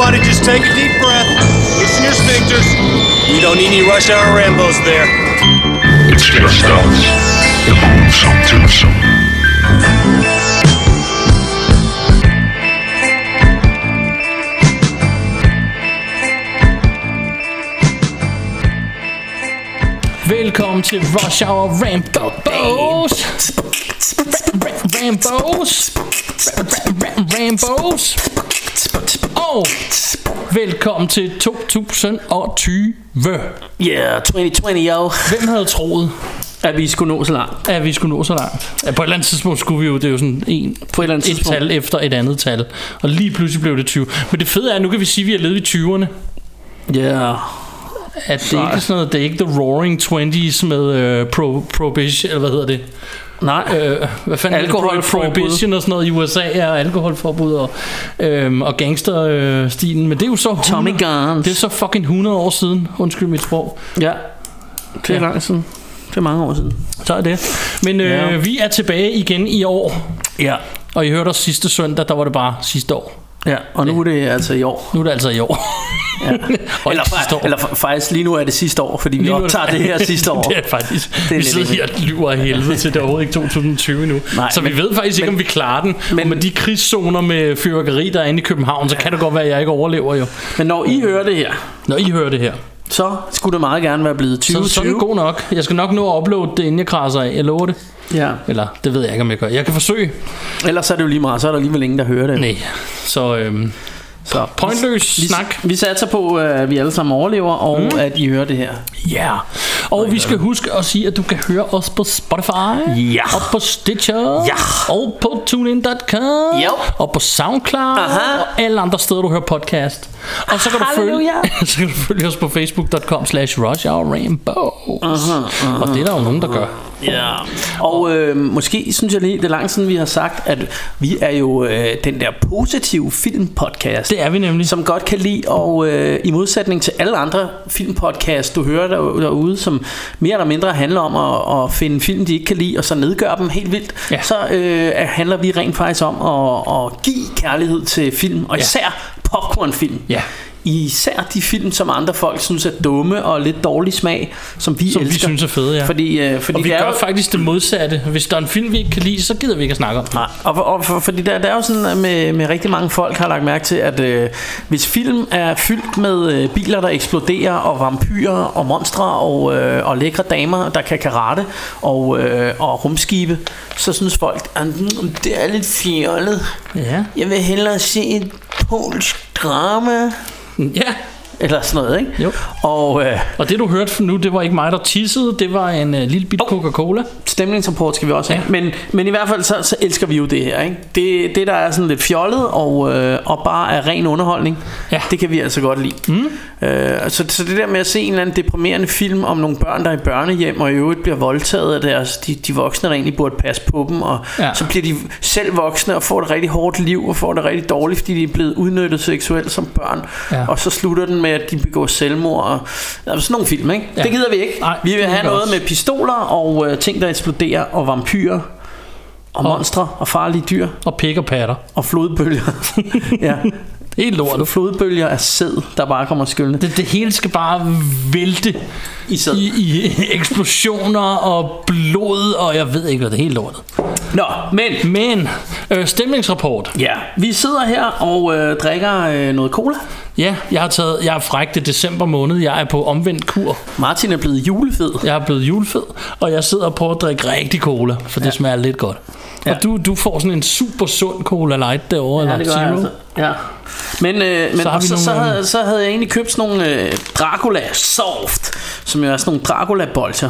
Everybody just take a deep breath. Loosen your sphincters. We don't need any rush hour Rambos there. It's just us. The Boomsome Twosome. Velkommen til Rush Hour Rambos. Rambos. Rambos. Og velkommen til 2020. Yeah, 2020, yo. Hvem havde troet, At vi skulle nå så langt. at vi skulle nå så langt? Ja, på et eller andet tidspunkt skulle vi jo, det er jo sådan en, På et eller andet et tidspunkt. tal efter et andet tal. Og lige pludselig blev det 20. Men det fede er, at nu kan vi sige, at vi har levet i 20'erne. Yeah. At det er ikke sådan noget, det er ikke the roaring 20s med øh, pro, prohibition, eller hvad hedder det? Nej. Øh, hvad fanden er? Alkoholforbud. Prohibition og sådan noget i USA og alkoholforbud og, øh, og gangsterstilen. Men det er jo så Tommy 100, Guns. det er så fucking 100 år siden. Undskyld mit sprog. Ja. Det er Ja. lang siden. Det er mange år siden. Så er det. Men øh, Ja. vi er tilbage igen i år. Ja. Og I hørte os sidste søndag, der var det bare sidste år. Ja, og nu er det altså i år. Nu er det altså i år. Ja. Eller, ikke år. eller fa- faktisk lige nu er det sidste år, fordi vi Lige er optager det her sidste år. det er faktisk. Det er vi sidder her og lyver af helvede til det er overhovedet ikke 2020 nu. Nej, så vi men- ved faktisk ikke, men- om vi klarer den. Men, men- og med de krigszoner med fyrværkeri, der er inde i København, så kan det godt være, at jeg ikke overlever jo. Men når I hører det her, Når I hører det her. Så skulle det meget gerne være blevet Så, så er 2020. den god nok. Jeg skal nok nå at uploade det, inden jeg krasser af. Jeg lover det. Ja. Eller, det ved jeg ikke, om jeg gør. Jeg kan forsøge. Ellers er det jo lige meget, så er der alligevel ingen, der hører det. Nej. Så øhm, Så pointløs vi, snak. Vi satser på, at vi alle sammen overlever, og mm. at I hører det her. Ja. Yeah. Og vi skal huske at sige, at du kan høre os på Spotify. Ja. Og på Stitcher. Ja. Og på TuneIn.com. Jo. Og på SoundCloud. Aha. Og alle andre steder, du hører podcast. Og så kan, du følge, så kan du følge os på Facebook.com slash RushHourRainbows. Og det er der jo nogen, der gør. Ja. Og øh, måske synes jeg lige, det er langt siden vi har sagt, at vi er jo øh, den der positive filmpodcast. Det er vi nemlig. som godt kan lide, og øh, i modsætning til alle andre filmpodcasts, du hører der, derude, som mere eller mindre handler om at, at finde film, de ikke kan lide, og så nedgøre dem helt vildt, Ja. så øh, handler vi rent faktisk om at, at give kærlighed til film, og Ja. især popcornfilm. Ja. Især de film, som andre folk synes er dumme og lidt dårlig smag, som vi Som vi elsker. synes er fede, ja. Fordi, øh, fordi Og vi er gør jo- faktisk det modsatte. Hvis der er en film, vi ikke kan lide, så gider vi ikke at snakke om den. Nej, og, for, og for, fordi der, der er jo sådan at med, med rigtig mange folk har lagt mærke til, at øh, hvis film er fyldt med øh, biler, der eksploderer, og vampyrer, og monstre, og, øh, og lækre damer, der kan karate, og, øh, og rumskibe, så synes folk, at det er lidt fjollet. Ja. Jeg vil hellere se et polsk drama. Ja. Eller sådan noget, ikke? Jo. Og øh, Og det du hørte for nu, det var ikke mig, der tissede. Det var en uh, lille bit Coca-Cola. stemningsrapport skal vi også have. Ja. Men, men i hvert fald så, så elsker vi jo det her. Ikke? Det, det der er sådan lidt fjollet og, øh, og bare er ren underholdning, Ja. det kan vi altså godt lide. Mm. Øh, så, så det der med at se en eller anden deprimerende film om nogle børn, der er i børnehjem og i øvrigt bliver voldtaget af deres, de, de voksne, der egentlig burde passe på dem, og ja. så bliver de selv voksne og får et rigtig hårdt liv og får det rigtig dårligt, fordi de er blevet udnyttet seksuelt som børn. Ja. Og så slutter den med, at de begår selvmord. Og, altså sådan nogle film, ikke? Ja. Det gider vi ikke. Nej, vi vil have noget også. med pistoler og øh, ting, der eksploderer, og vampyrer, og monstre, og farlige dyr, Og pik og patter. og flodbølger. ja, Helt lortet. flodbølger er sæd, der bare kommer skyldende. Det, det hele skal bare vælte I sæd. i, i eksplosioner og blod, og jeg ved ikke, hvad det er helt lortet. Nå, men Men, øh, stemningsrapport. ja, vi sidder her og øh, drikker øh, noget cola. Ja, jeg har taget, jeg er fræk det december måned. Jeg er på omvendt kur. Martin er blevet julefed. Jeg er blevet julefed, og jeg sidder på at drikke rigtig cola, for det ja. smager lidt godt. Ja. Og du, du får sådan en super sund cola light derovre, Ja, eller det gør jeg zero. altså. Ja. Men, øh, men Så har så, så, nogle, øh, havde, så havde jeg egentlig købt sådan nogle øh, Dracula Soft, som jo er sådan nogle Dracula bolcher.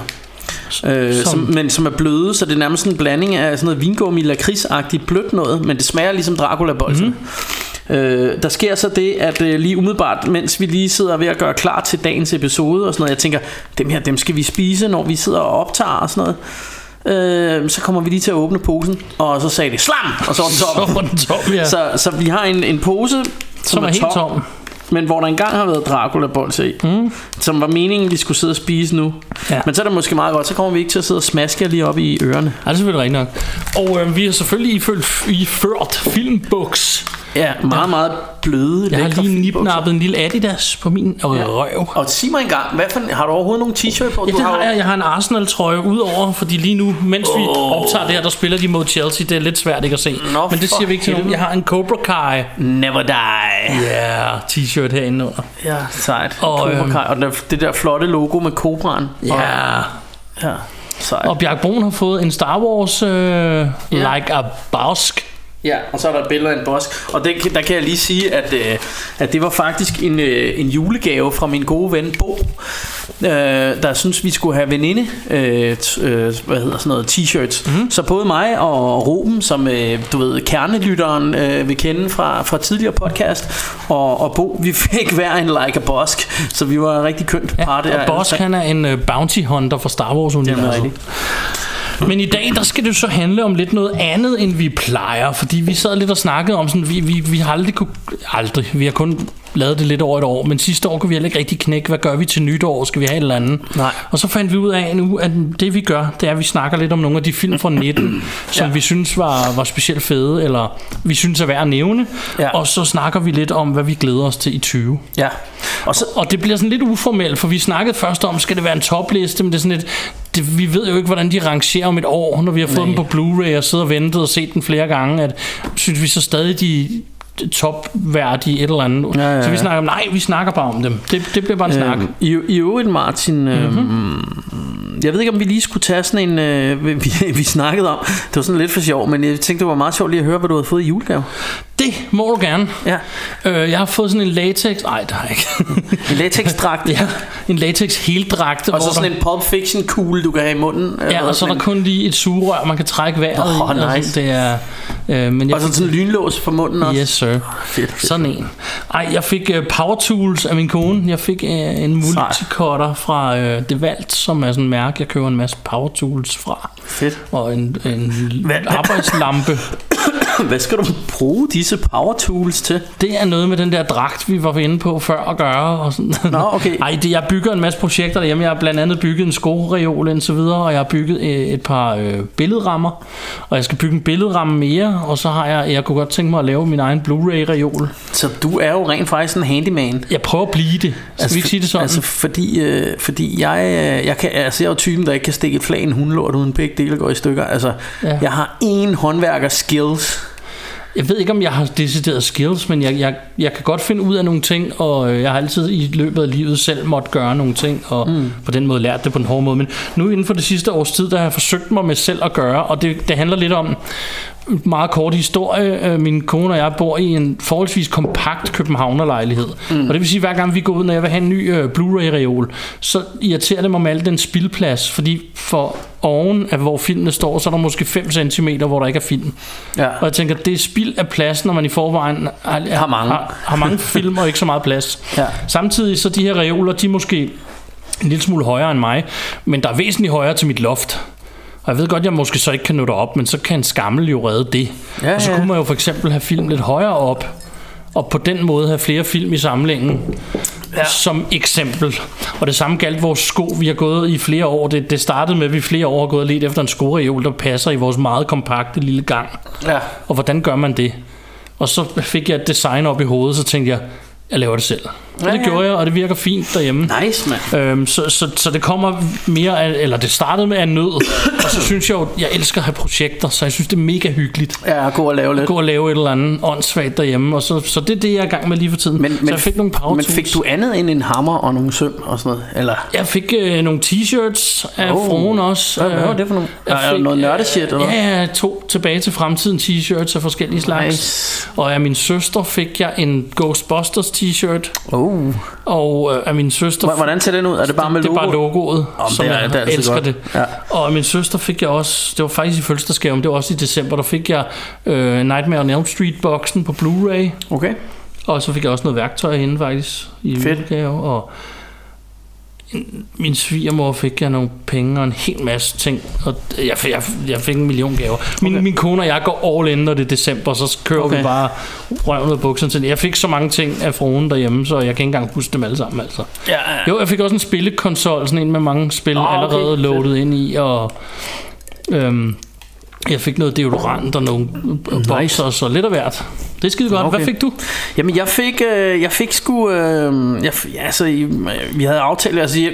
Øh, Som- som, men som er bløde, så det er nærmest sådan en blanding af sådan noget vingummi lakridsagtigt blødt noget, men det smager ligesom Dracula. Mhm. Mm. Øh, der sker så det, at øh, lige umiddelbart, mens vi lige sidder ved at gøre klar til dagens episode og sådan noget, jeg tænker, dem her, dem skal vi spise, når vi sidder og optager og sådan noget. Øh, så kommer vi lige til at åbne posen, og så sagde det slam, og så var den Så tom. var den tom, ja. Så, Så, så vi har en, en pose, som, som er helt tom. men hvor der engang har været Dracula bolse i, mm. som var meningen, vi skulle sidde og spise nu. Ja. Men så er det måske meget godt, så kommer vi ikke til at sidde og smaske lige op i ørerne. Ja, det er selvfølgelig rigtigt nok. Og øh, vi har selvfølgelig ifølt, iført filmbuks Ja, meget, meget bløde, Jeg har lige nipnappet en lille Adidas på min og Ja. røv. Og sig mig engang, hvad for, har du overhovedet nogen t-shirt på? Ja, Du det har har jeg. Jeg har en Arsenal-trøje udover, fordi lige nu, mens vi optager det her, der spiller de mod Chelsea. Det er lidt svært ikke at se. Nå, Men det siger vi ikke til nogen. Jeg har en Cobra Kai Never die. ja, t-shirt herinde under. Ja, sejt. Og, Og, øhm, og det, der flotte logo med kobraen. Ja. Og, ja, sejt. Og Bjarke Brun har fået en Star Wars øh, Like a Bosk. Ja, og så er der et billede af en bosk. Og det, der kan jeg lige sige, at, øh, at det var faktisk en, øh, en julegave fra min gode ven Bo, øh, der synes vi skulle have veninde, øh, t- øh, hvad hedder sådan noget, t-shirts. Mm-hmm. Så både mig og Ruben, som øh, du ved, kernelytteren øh, vil kende fra, fra tidligere podcast, og, og Bo, vi fik hver en like a bosk, så vi var rigtig kønt Ja, par der. og Bosk han er en uh, bounty hunter for Star Wars Det er rigtigt. Men i dag, der skal det jo så handle om lidt noget andet, end vi plejer. Fordi vi sad lidt og snakkede om sådan, vi, vi, vi har aldrig kunne, aldrig, vi har kun lavet det lidt over et år, men sidste år kunne vi heller ikke rigtig knække, hvad gør vi til nytår, skal vi have et eller andet? Nej. Og så fandt vi ud af nu, at det vi gør, det er, at vi snakker lidt om nogle af de film fra 19, som Ja. vi synes var, var specielt fede, eller vi synes er værd at nævne, Ja. og så snakker vi lidt om, hvad vi glæder os til i 20. Ja. Og så, Og det bliver sådan lidt uformelt, for vi snakkede først om, skal det være en topliste, men det er sådan lidt, det, vi ved jo ikke, hvordan de rangerer om et år, når vi har fået Nej. dem på Blu-ray og siddet og ventet og set den flere gange, at synes vi så stadig, de topværdige et eller andet. Ja, ja, ja. Så vi snakker om, nej, vi snakker bare om dem. Det, det bliver bare en snak. Øhm, I, I øvrigt, Martin, øh, Mhm. mm-hmm. jeg ved ikke, om vi lige skulle tage sådan en, øh, vi, vi snakkede om, det var sådan lidt for sjov, men jeg tænkte, det var meget sjovt lige at høre, hvad du havde fået i julegave. Det må du gerne. Ja, Øh, jeg har fået sådan en latex... Nej, det har jeg ikke. en latexdragt, ja, en latex heldragt. og så der- sådan en Pulp Fiction kugle, du kan have i munden. Ja, og så er der kun lige et sugerør, man kan trække vejret Åh, i. nice. Det er... Øh, men jeg Og så sådan en lynlås for munden også. Yes, sir. Fedt, fedt. Sådan en. Ej, jeg fik uh, Power Tools af min kone. Jeg fik uh, en multicutter fra uh, DeWalt, som er sådan en mærke, jeg køber en masse Power Tools fra. Fedt. Og en, en Hvad- arbejdslampe. Hvad skal du bruge disse power tools til? Det er noget med den der dragt, vi var inde på før at gøre. Og sådan. Nå, okay. Ej, det, jeg bygger en masse projekter derhjemme. Jeg har blandt andet bygget en skoreol og så videre, og jeg har bygget øh, et par øh, billedrammer. Og jeg skal bygge en billedramme mere, og så har jeg, jeg kunne godt tænke mig at lave min egen Blu-ray-reol. Så du er jo rent faktisk en handyman. Jeg prøver at blive det. Skal vi ikke sige det sådan? Altså, fordi, øh, fordi jeg, øh, jeg, kan, altså, jeg er jo typen, der ikke kan stikke et flag i en hundelort, uden begge dele går i stykker. Altså, Ja. jeg har en håndværker skills. Jeg ved ikke, om jeg har decideret skills, men jeg, jeg, jeg kan godt finde ud af nogle ting, og øh, jeg har altid i løbet af livet selv måtte gøre nogle ting, og mm. på den måde lært det på en hård måde. Men nu inden for det sidste års tid, der har jeg forsøgt mig med selv at gøre, og det, det handler lidt om meget kort historie. Øh, Min kone og jeg bor i en forholdsvis kompakt københavnerlejlighed. Mm. Og det vil sige, at hver gang vi går ud, når jeg vil have en ny øh, Blu-ray-reol, så irriterer det mig med al den spildplads, fordi for oven af hvor filmene står, så er der måske 5 cm, hvor der ikke er film. Ja. Og jeg tænker, det er spild af plads, når man i forvejen har, Har mange. har, har mange film og ikke så meget plads. Ja. Samtidig så de her reoler, de er måske en lille smule højere end mig, men der er væsentligt højere til mit loft. Og jeg ved godt, jeg måske så ikke kan nå derop, men så kan en skammel jo redde det. Ja, og så ja. kunne man jo for eksempel have film lidt højere op, og på den måde have flere film i samlingen, ja. som eksempel. Og det samme galt vores sko. Vi har gået i flere år. Det, det startede med, at vi flere år har gået let efter en skoreol, der passer i vores meget kompakte lille gang. Ja. Og hvordan gør man det? Og så fik jeg et design op i hovedet, så tænkte jeg, jeg laver det selv. Og Ja, det gjorde jeg, og det virker fint derhjemme. Nice, mand. Øhm, så, så, så det kommer mere af, eller det startede med af nød, og så synes jeg jo, jeg elsker at have projekter, så jeg synes det er mega hyggeligt Ja, gå og lave lidt. gå og lave et eller andet åndssvagt derhjemme, og så, så det er det, jeg er i gang med lige for tiden. Men, så men, jeg fik nogle power men fik du andet end en hammer og nogle søm og sådan noget? Eller? Jeg fik øh, nogle t-shirts af Oh. fruen også. Hvad, hvad var Øh, det for nogle? jeg fik, noget nørdeshit, eller ja, to tilbage til fremtiden t-shirts af forskellige slags. Nice. Og af min søster fik jeg en Ghostbusters t-shirt. Oh. Og øh, af min søster... Hvor- Hvordan ser den ud? Er det bare med det er bare logoet, Om som det er- jeg det er elsker godt. det. Ja. Og af min søster fik jeg også, det var faktisk i fødselsdagsgaven, det var også i december, der fik jeg øh, Nightmare on Elm Street-boksen på Blu-ray. Okay. Og så fik jeg også noget værktøj hende faktisk i Fedt. Og min svigermor fik jeg nogle penge og en hel masse ting. Og jeg, fik- jeg, jeg fik en million gaver. Min, Okay. min kone og jeg går all in, når det er december, så kører okay. Vi bare røven af bukserne til. Jeg fik så mange ting af fruen derhjemme, så jeg kan ikke engang huske dem alle sammen. Altså. Ja, Jo, jeg fik også en spillekonsol, sådan en med mange spil oh, okay. allerede Fedt. loadet ind i, og øhm, Jeg fik noget deodorant og nogle nice. bokser, så lidt af hvert. Det er skide godt. Okay. Hvad fik du? Jamen, jeg fik, øh, jeg fik sgu... Øh, jeg, ja, altså, vi havde aftalt... Altså, jeg,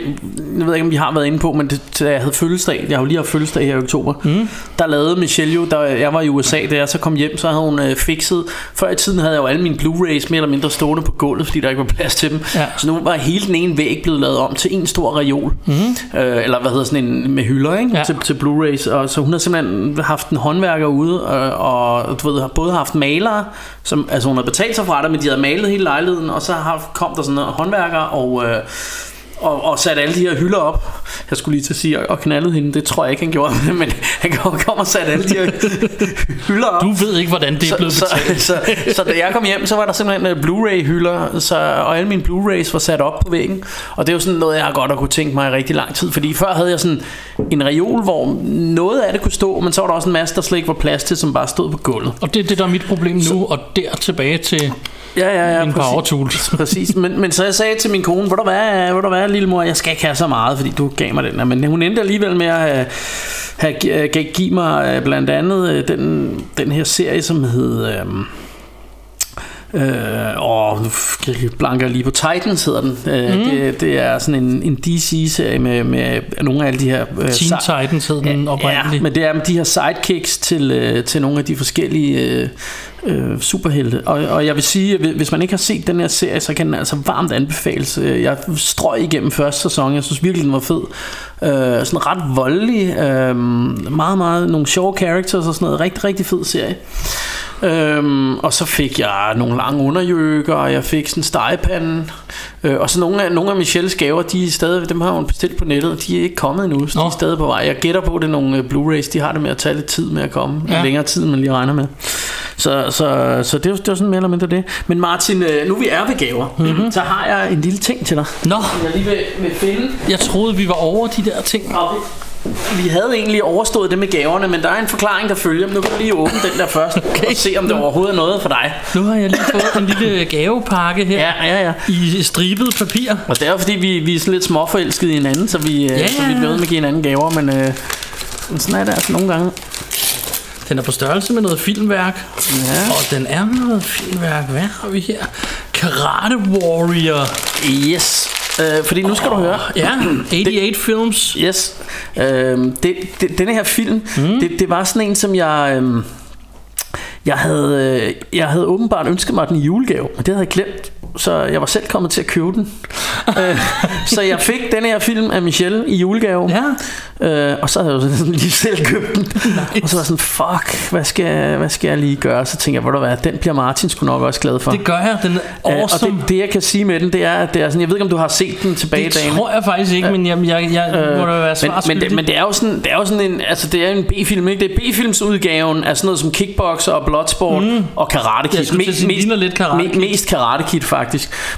jeg ved ikke, om vi har været inde på, men det, jeg havde fødselsdag... Jeg har jo lige haft fødselsdag her i oktober. Mm. Der lavede Michelle jo... Der, jeg var i USA, da jeg så kom hjem, så havde hun øh, fikset... Før i tiden havde jeg jo alle mine Blu-rays mere eller mindre stående på gulvet, fordi der ikke var plads til dem. Ja. Så nu var hele den ene væg blevet lavet om til en stor reol. Mm. Øh, eller hvad hedder sådan en med hylder, ikke? Ja. Til, til Blu-rays. Og så hun har simpelthen haft en håndværker ude, og, og du ved, har både haft malere, som, altså hun havde betalt sig fra det, men de havde malet hele lejligheden, og så har, kom der sådan en håndværker og... Øh, og, og satte alle de her hylder op. Jeg skulle lige til at sige, og knaldede hende. Det tror jeg ikke, han gjorde. Men han kom og satte alle de her hylder op. Du ved ikke, hvordan det er blevet så, så, så, så, så da jeg kom hjem, så var der simpelthen uh, Blu-ray-hylder, så, og alle mine Blu-rays var sat op på væggen. Og det er jo sådan noget, jeg har godt at kunne tænke mig i rigtig lang tid. Fordi før havde jeg sådan en reol, hvor noget af det kunne stå, men så var der også en masse, der slet ikke var plads til, som bare stod på gulvet. Og det er det, der er mit problem nu, så, og der tilbage til ja, ja, ja, en power tools. præcis. Men, men så jeg sagde til min kone, hvor der være, hvor der desværre, lille mor, jeg skal ikke have så meget, fordi du gav mig den her. Men hun endte alligevel med at have, have, give, øh, give mig øh, blandt andet øh, den, den her serie, som hed... Øhm, Øh, og nu blanker lige på Titans hedder den. Øh, mm. det, det er sådan en, en DC-serie med, med nogle af alle de her... Øh, Teen Titans hed den oprindeligt. Ja, men det er de her sidekicks til, øh, til nogle af de forskellige øh, øh, superhelte. Og, og jeg vil sige, at hvis man ikke har set den her serie, så kan den altså varmt anbefales. Øh, jeg strøg igennem første sæson. Jeg synes virkelig, den var fed. Øh, sådan ret voldelig. Øh, meget, meget nogle sjove characters og sådan noget. Rigtig, rigtig fed serie. Øhm, og så fik jeg nogle lange underjøkker, og jeg fik sådan en stegepande. Øh, og så nogle af, nogle af Michelles gaver, de er stadig, dem har hun bestilt på nettet, og de er ikke kommet endnu, så Nå. de er stadig på vej. Jeg gætter på, at det er nogle øh, Blu-rays, de har det med at tage lidt tid med at komme. Ja. Længere tid, end man lige regner med. Så, så, så det, var, det var sådan mere eller mindre det. Men Martin, øh, nu vi er ved gaver, mm-hmm. så har jeg en lille ting til dig. Nå. Jeg lige vil, vil finde. Jeg troede, vi var over de der ting. Okay. Vi havde egentlig overstået det med gaverne, men der er en forklaring, der følger. Nu kan du lige åbne den der først, okay. og se om det overhovedet er noget for dig. Nu har jeg lige fået en lille gavepakke her ja, ja, ja. i stribet papir. Og det er fordi, vi, vi er sådan lidt småforelskede i hinanden, så vi, ja, ja. så vi bliver med at give hinanden gaver, men, øh, sådan er det altså nogle gange. Den er på størrelse med noget filmværk. Ja. Og den er noget filmværk. Hvad har vi her? Karate Warrior. Yes. Øh, fordi nu skal oh, du høre. Ja, 88 det, Films. Yes. Øh, det, det, denne her film, mm. det, det var sådan en, som jeg... Øh, jeg havde, øh, jeg havde åbenbart ønsket mig den i julegave, men det havde jeg glemt så jeg var selv kommet til at købe den. øh, så jeg fik den her film af Michelle i julegave. Ja. Øh, og så havde jeg jo lige selv købt den. Nice. Og så var jeg sådan, fuck, hvad skal, jeg, hvad skal jeg lige gøre? Så tænkte jeg, hvor du hvad, den bliver Martin sgu nok også glad for. Det gør jeg, den er awesome. Øh, og det, det, jeg kan sige med den, det er, at det er sådan, jeg ved ikke, om du har set den tilbage i dagen. Det tror jeg faktisk ikke, men jeg, jeg, jeg øh, må da være men, men, det, men det er jo sådan, det er jo sådan en, altså det er en B-film, ikke? Det er B-filmsudgaven af sådan noget som Kickboxer og Bloodsport mm. og Karate Kid. Jeg mest, mest, lidt karate kid. mest Karate Kid faktisk.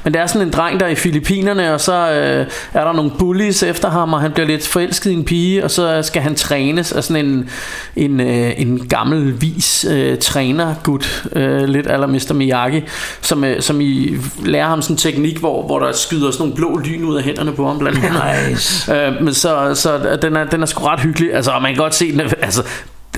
Men det er sådan en dreng, der er i Filippinerne, og så øh, er der nogle bullies efter ham, og han bliver lidt forelsket i en pige, og så skal han trænes af sådan en, en, øh, en gammel vis øh, trænergud, øh, lidt aller Mr. Miyagi, som, øh, som I lærer ham sådan en teknik, hvor, hvor der skyder sådan nogle blå lyn ud af hænderne på ham blandt andet. Nice. øh, men så, så den, er, den er sgu ret hyggelig, altså, og man kan godt se den, altså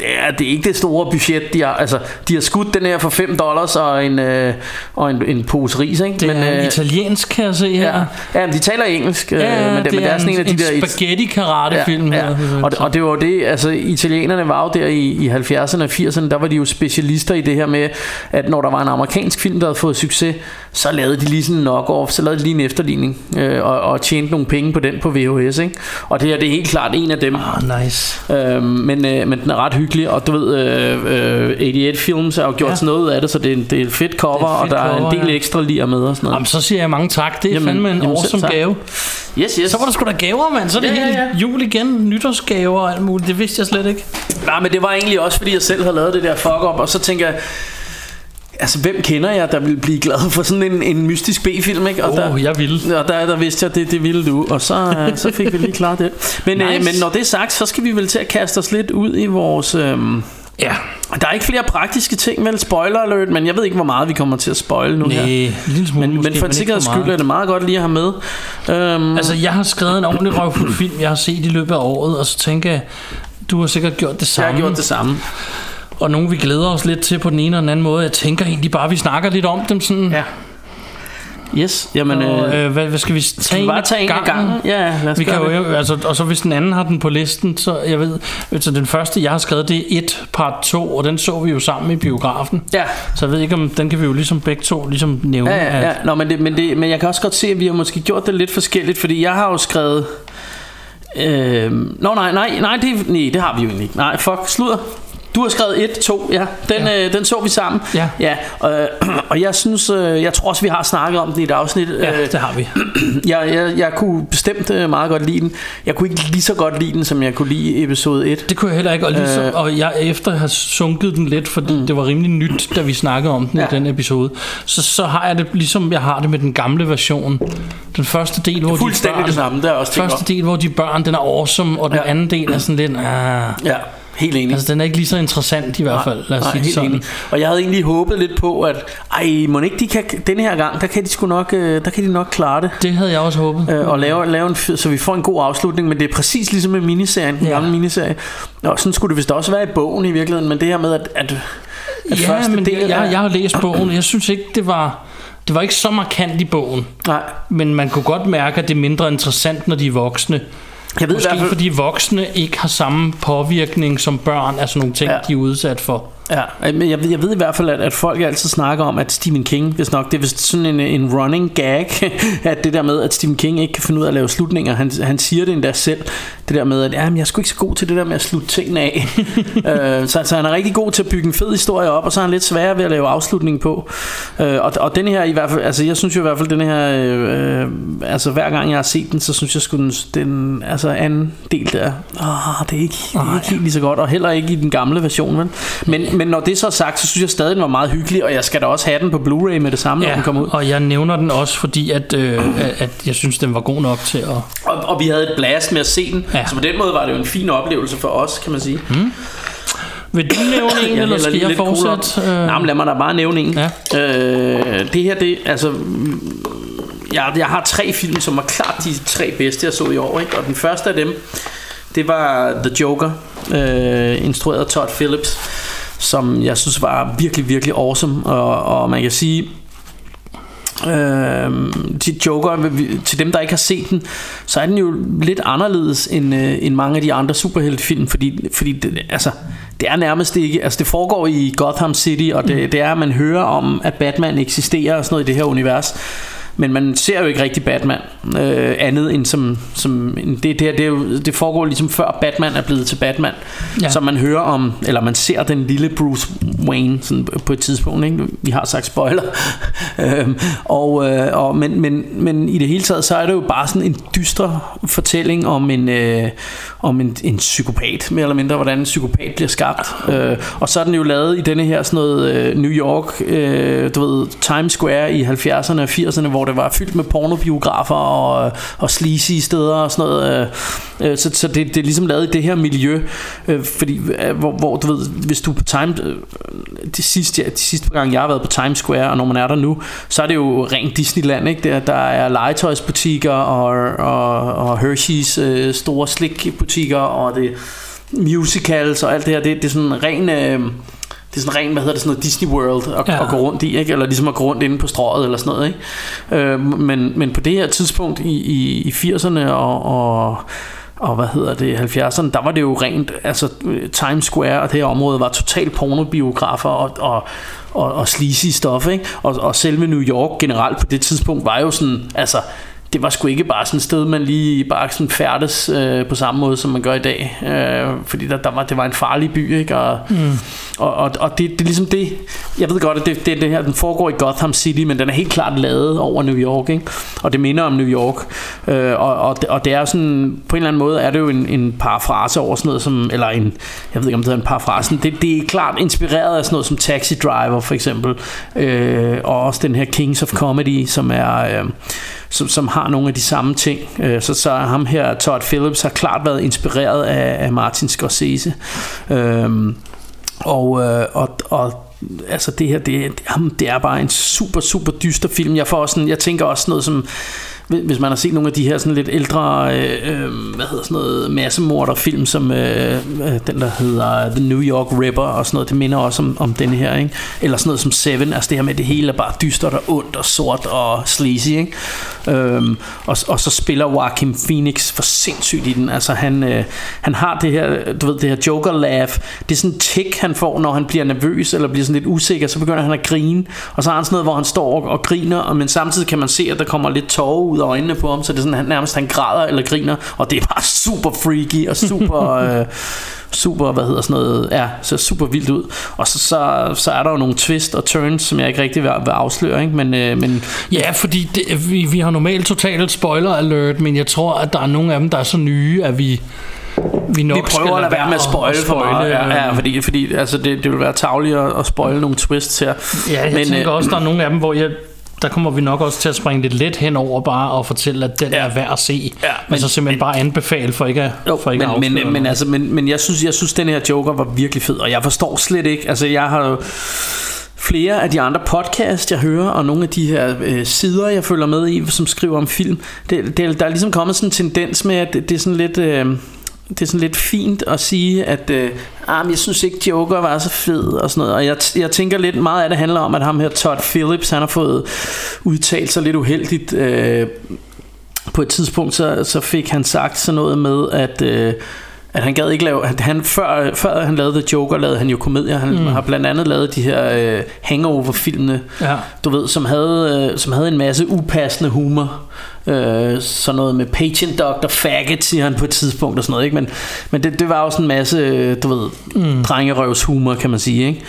det er, det er ikke det store budget. De har, altså, de har skudt den her for 5 dollars og en, øh, og en, en pose ris. Ikke? Det men, er øh, italiensk, kan jeg se her. Ja, ja de taler engelsk. Øh, ja, men det, det, men det er, sådan en, en af de der... spaghetti karate film. Ja, ja. Og, og det var det, altså italienerne var jo der i, i 70'erne og 80'erne, der var de jo specialister i det her med, at når der var en amerikansk film, der havde fået succes, så lavede de lige sådan en knock-off, så lavede de lige en efterligning, øh, og, og tjente nogle penge på den på VHS. Ikke? Og det her det er helt klart en af dem. Oh, nice. Øh, men, øh, men den er ret hyggelig, og du ved, øh, øh, 88 Films har jo gjort ja. sådan noget af det, så det er, det er et fedt cover, et fedt og der cover, er en del ja. ekstra lige med og sådan noget. Jamen, så siger jeg mange tak. Det er jamen, fandme en jamen, awesome gave. Yes, yes. Så var der sgu da gaver, mand. Så er det ja, ja, ja. jul igen, nytårsgaver og alt muligt. Det vidste jeg slet ikke. Nej, men det var egentlig også, fordi jeg selv havde lavet det der fuck-up, og så tænker jeg, Altså, hvem kender jeg, der vil blive glad for sådan en, en mystisk B-film, ikke? Og oh, der, jeg vil. Og der, der vidste jeg, det, det ville du. Og så, så fik vi lige klart det. Men, øh, nice. øh, men når det er sagt, så skal vi vel til at kaste os lidt ud i vores... Øh, Ja. Der er ikke flere praktiske ting, vel? Spoiler alert, men jeg ved ikke, hvor meget vi kommer til at spoile nu Næh, her. lille smule men, måske, men for en sikkerheds skyld er det meget godt lige at have med. Um, altså, jeg har skrevet en ordentlig røvfuld film, jeg har set i løbet af året, og så tænker jeg, Du har sikkert gjort det Jeg samme. har gjort det samme. Og nogle vi glæder os lidt til på den ene eller den anden måde. Jeg tænker egentlig bare, at vi snakker lidt om dem sådan. Ja. Yes, jamen... Og, Øh, øh, hvad, hvad skal vi tage skal vi bare tage en af gangen? Ja, lad os Vi kan gøre jo, det. altså, og så hvis den anden har den på listen, så jeg ved, altså den første jeg har skrevet, det er 1 part 2, og den så vi jo sammen i biografen. Ja, Så jeg ved ikke, om den kan vi jo ligesom begge to ligesom nævne. Ja, ja, ja. at- Nå, men, det, men, det, men jeg kan også godt se, at vi har måske gjort det lidt forskelligt, fordi jeg har jo skrevet... Øh, nå, nej, nej, nej det, nej, det har vi jo egentlig ikke. Nej, fuck, sludder. Du har skrevet 1, 2, ja. Den, ja. Øh, den så vi sammen. Ja. ja og, og jeg synes, øh, jeg tror også, vi har snakket om den i et afsnit. Ja, Øh, det har vi. jeg, jeg, jeg kunne bestemt øh, meget godt lide den. Jeg kunne ikke lige så godt lide den, som jeg kunne lide episode 1. Det kunne jeg heller ikke, og, ligesom, Øh. og jeg efter have sunket den lidt, fordi mm. det var rimelig nyt, da vi snakkede om den ja. I den episode, så, så har jeg det ligesom jeg har det med den gamle version. Den første del, hvor de børn, det samme, det er også første del, hvor de børn, den er awesome, og den Ja. anden del er sådan lidt, ah, Ja, helt enig. altså den er ikke lige så interessant i hvert fald, lad os Nej, sige helt sådan. enig. Og jeg havde egentlig håbet lidt på, at ej, må ikke de kan, denne her gang, der kan de sgu nok, øh, der kan de nok klare det. Det havde jeg også håbet. Øh, og lave, lave en, så vi får en god afslutning Men det er præcis ligesom med miniserien Den Ja. gamle miniserie Og sådan skulle det vist også være i bogen i virkeligheden Men det her med at, at, at ja, første men del jeg, jeg, jeg har læst bogen, jeg synes ikke, det var... Det var ikke så markant i bogen, Nej, men man kunne godt mærke, at det er mindre interessant, når de er voksne. Jeg ved i Måske hvert fald fordi voksne ikke har samme påvirkning som børn af sådan nogle ting, ja. de er udsat for. Ja, men jeg ved, jeg ved i hvert fald, at, at folk altid snakker om, at Stephen King, hvis nok, det er vist sådan en, en running gag, at det der med, at Stephen King ikke kan finde ud af at lave slutninger, han, han siger det endda selv, det der med, at jamen, jeg er sgu ikke så god til det der med at slutte tingene af. øh, så, så han er rigtig god til at bygge en fed historie op, og så er han lidt sværere ved at lave afslutning på. Øh, og, og den her i hvert fald, altså jeg synes jo i hvert fald, den her, øh, altså hver gang jeg har set den, så synes jeg sgu den, den altså anden del der, åh, det er ikke, det er ikke helt lige så godt, og heller ikke i den gamle version, vel? Men, men når det så er sagt, så synes jeg stadig, den var meget hyggelig, og jeg skal da også have den på Blu-ray med det samme, når den kommer ud. og jeg nævner den også, fordi at, øh, at- at jeg synes, den var god nok til at... Og, og vi havde et blast med at se den, Ja. ja. så på den måde var det jo en fin oplevelse for os, kan man sige. Mm. Vil du nævne en, eller skal jeg fortsætte? Øh... Nej, men lad mig da bare nævne en. Ja. Øh, det her, det, altså... mm, Jeg, jeg har tre film, som var klart de tre bedste, jeg så i år. Ikke? Og den første af dem, det var The Joker, øh, instrueret af Todd Phillips, som jeg synes var virkelig, virkelig awesome. Og, og man kan sige, Øh, til Joker, til dem der ikke har set den, så er den jo lidt anderledes end, øh, end mange af de andre superheltefilm, fordi, fordi det, altså, det er nærmest ikke, altså det foregår i Gotham City, og det, det er, at man hører om, at Batman eksisterer og sådan noget i det her univers. Men man ser jo ikke rigtig Batman øh, andet end som, som det, det, her, det, er jo, det foregår ligesom før Batman er blevet til Batman. Ja. Så man hører om, eller man ser den lille Bruce Wayne sådan på et tidspunkt. Ikke? Vi har sagt spoiler. øhm, og, øh, og, men, men, men i det hele taget, så er det jo bare sådan en dyster fortælling om en, øh, om en, en psykopat, mere eller mindre, hvordan en psykopat bliver skabt. Øh, og så er den jo lavet i denne her sådan noget øh, New York, øh, du ved, Times Square i 70'erne og 80'erne, hvor det var fyldt med pornobiografer og, og sleazy steder og sådan noget. Øh, øh, så så det, det er ligesom lavet i det her miljø, øh, fordi, øh, hvor, hvor du ved, hvis du på Times, øh, de sidste, ja, de sidste gang gange jeg har været på Times Square, og når man er der nu, så er det jo rent Disneyland, ikke? Der, der er legetøjsbutikker og, og, og Hershey's øh, store slikbutikker, og det musicals og alt det her, det, det er sådan ren... Øh, det er sådan ren, hvad hedder det, sådan noget Disney World at, Ja. ja. at gå rundt i, ikke? eller ligesom at gå rundt inde på strået eller sådan noget. Ikke? Øh, men, men på det her tidspunkt i, i, i 80'erne og, og, og hvad hedder det, 70'erne, der var det jo rent, altså øh, Times Square og det her område var totalt pornobiografer og, og, og, og sleazy stof, ikke? Og, og selve New York generelt på det tidspunkt var jo sådan, altså det var sgu ikke bare sådan et sted, man lige bare sådan færdes øh, på samme måde, som man gør i dag. Øh, fordi der, der var, det var en farlig by, ikke? Og, mm. og, og, og det, det er ligesom det, jeg ved godt, at det, det, det her, den foregår i Gotham City, men den er helt klart lavet over New York, ikke? Og det minder om New York. Øh, og, og, og det er sådan, på en eller anden måde er det jo en, en parafrase over sådan noget som, eller en, jeg ved ikke om det er en parafrase, det, det er klart inspireret af sådan noget som Taxi Driver for eksempel, øh, og også den her Kings of Comedy, som er... Øh, som, som har nogle af de samme ting. Øh, så, så ham her, Todd Phillips, har klart været inspireret af, af Martin Scorsese. Øh, og, øh, og, og altså det her, det, det, jamen, det er bare en super, super dyster film. Jeg, får også sådan, jeg tænker også noget som hvis man har set nogle af de her sådan lidt ældre, øh, øh hvad hedder sådan noget, massemorderfilm, som øh, øh, den der hedder The New York Ripper og sådan noget, det minder også om, om den her, ikke? Eller sådan noget som Seven, altså det her med, at det hele er bare dystert og ondt og sort og sleazy, ikke? Øhm, og, og så spiller Joaquin Phoenix for sindssygt i den, altså han, øh, han har det her, du ved, det her Joker laugh, det er sådan en tick, han får, når han bliver nervøs eller bliver sådan lidt usikker, så begynder han at grine, og så har han sådan noget, hvor han står og, og griner, og men samtidig kan man se, at der kommer lidt tårer ud af øjnene på ham, så det er sådan, han nærmest han græder eller griner, og det er bare super freaky og super... øh, super, hvad hedder sådan noget, ja, ser super vildt ud. Og så, så, så er der jo nogle twist og turns, som jeg ikke rigtig vil, vil afsløre, ikke? Men, øh, men Ja, fordi det, vi, vi har normalt totalt spoiler alert, men jeg tror, at der er nogle af dem, der er så nye, at vi, vi nok vi prøver at lade være med at spoile for meget, øh, ja, ja, fordi, fordi altså, det, det vil være tageligt at, at spoile nogle twists her. Ja, jeg Men, men, tænker øh, også, der er nogle af dem, hvor jeg der kommer vi nok også til at springe lidt let hen over bare og fortælle, at den Ja. er værd at se. Ja, men- men, altså simpelthen bare anbefale for ikke at, Jo, for ikke men, at men, men, altså, men, men jeg synes, jeg synes, den her Joker var virkelig fed, og jeg forstår slet ikke, altså jeg har jo flere af de andre podcast, jeg hører, og nogle af de her øh, sider, jeg følger med i, som skriver om film, det, det, der er ligesom kommet sådan en tendens med, at det, det er sådan lidt... Øh, det er sådan lidt fint at sige, at øh, ah, men jeg synes ikke, Joker var så fed og sådan noget. Og jeg, jeg tænker lidt, meget af det handler om, at ham her Todd Phillips, han har fået udtalt sig lidt uheldigt øh, på et tidspunkt så, så fik han sagt sådan noget med at øh, at han gad ikke lave at han før før han lavede The Joker lavede han jo komedier han mm. har blandt andet lavet de her øh, hangover filmene Ja. du ved som havde øh, som havde en masse upassende humor øh, sådan noget med patient doctor faggot siger han på et tidspunkt og sådan noget ikke men men det, det var jo sådan en masse øh, du ved mm. drengerøvs humor kan man sige ikke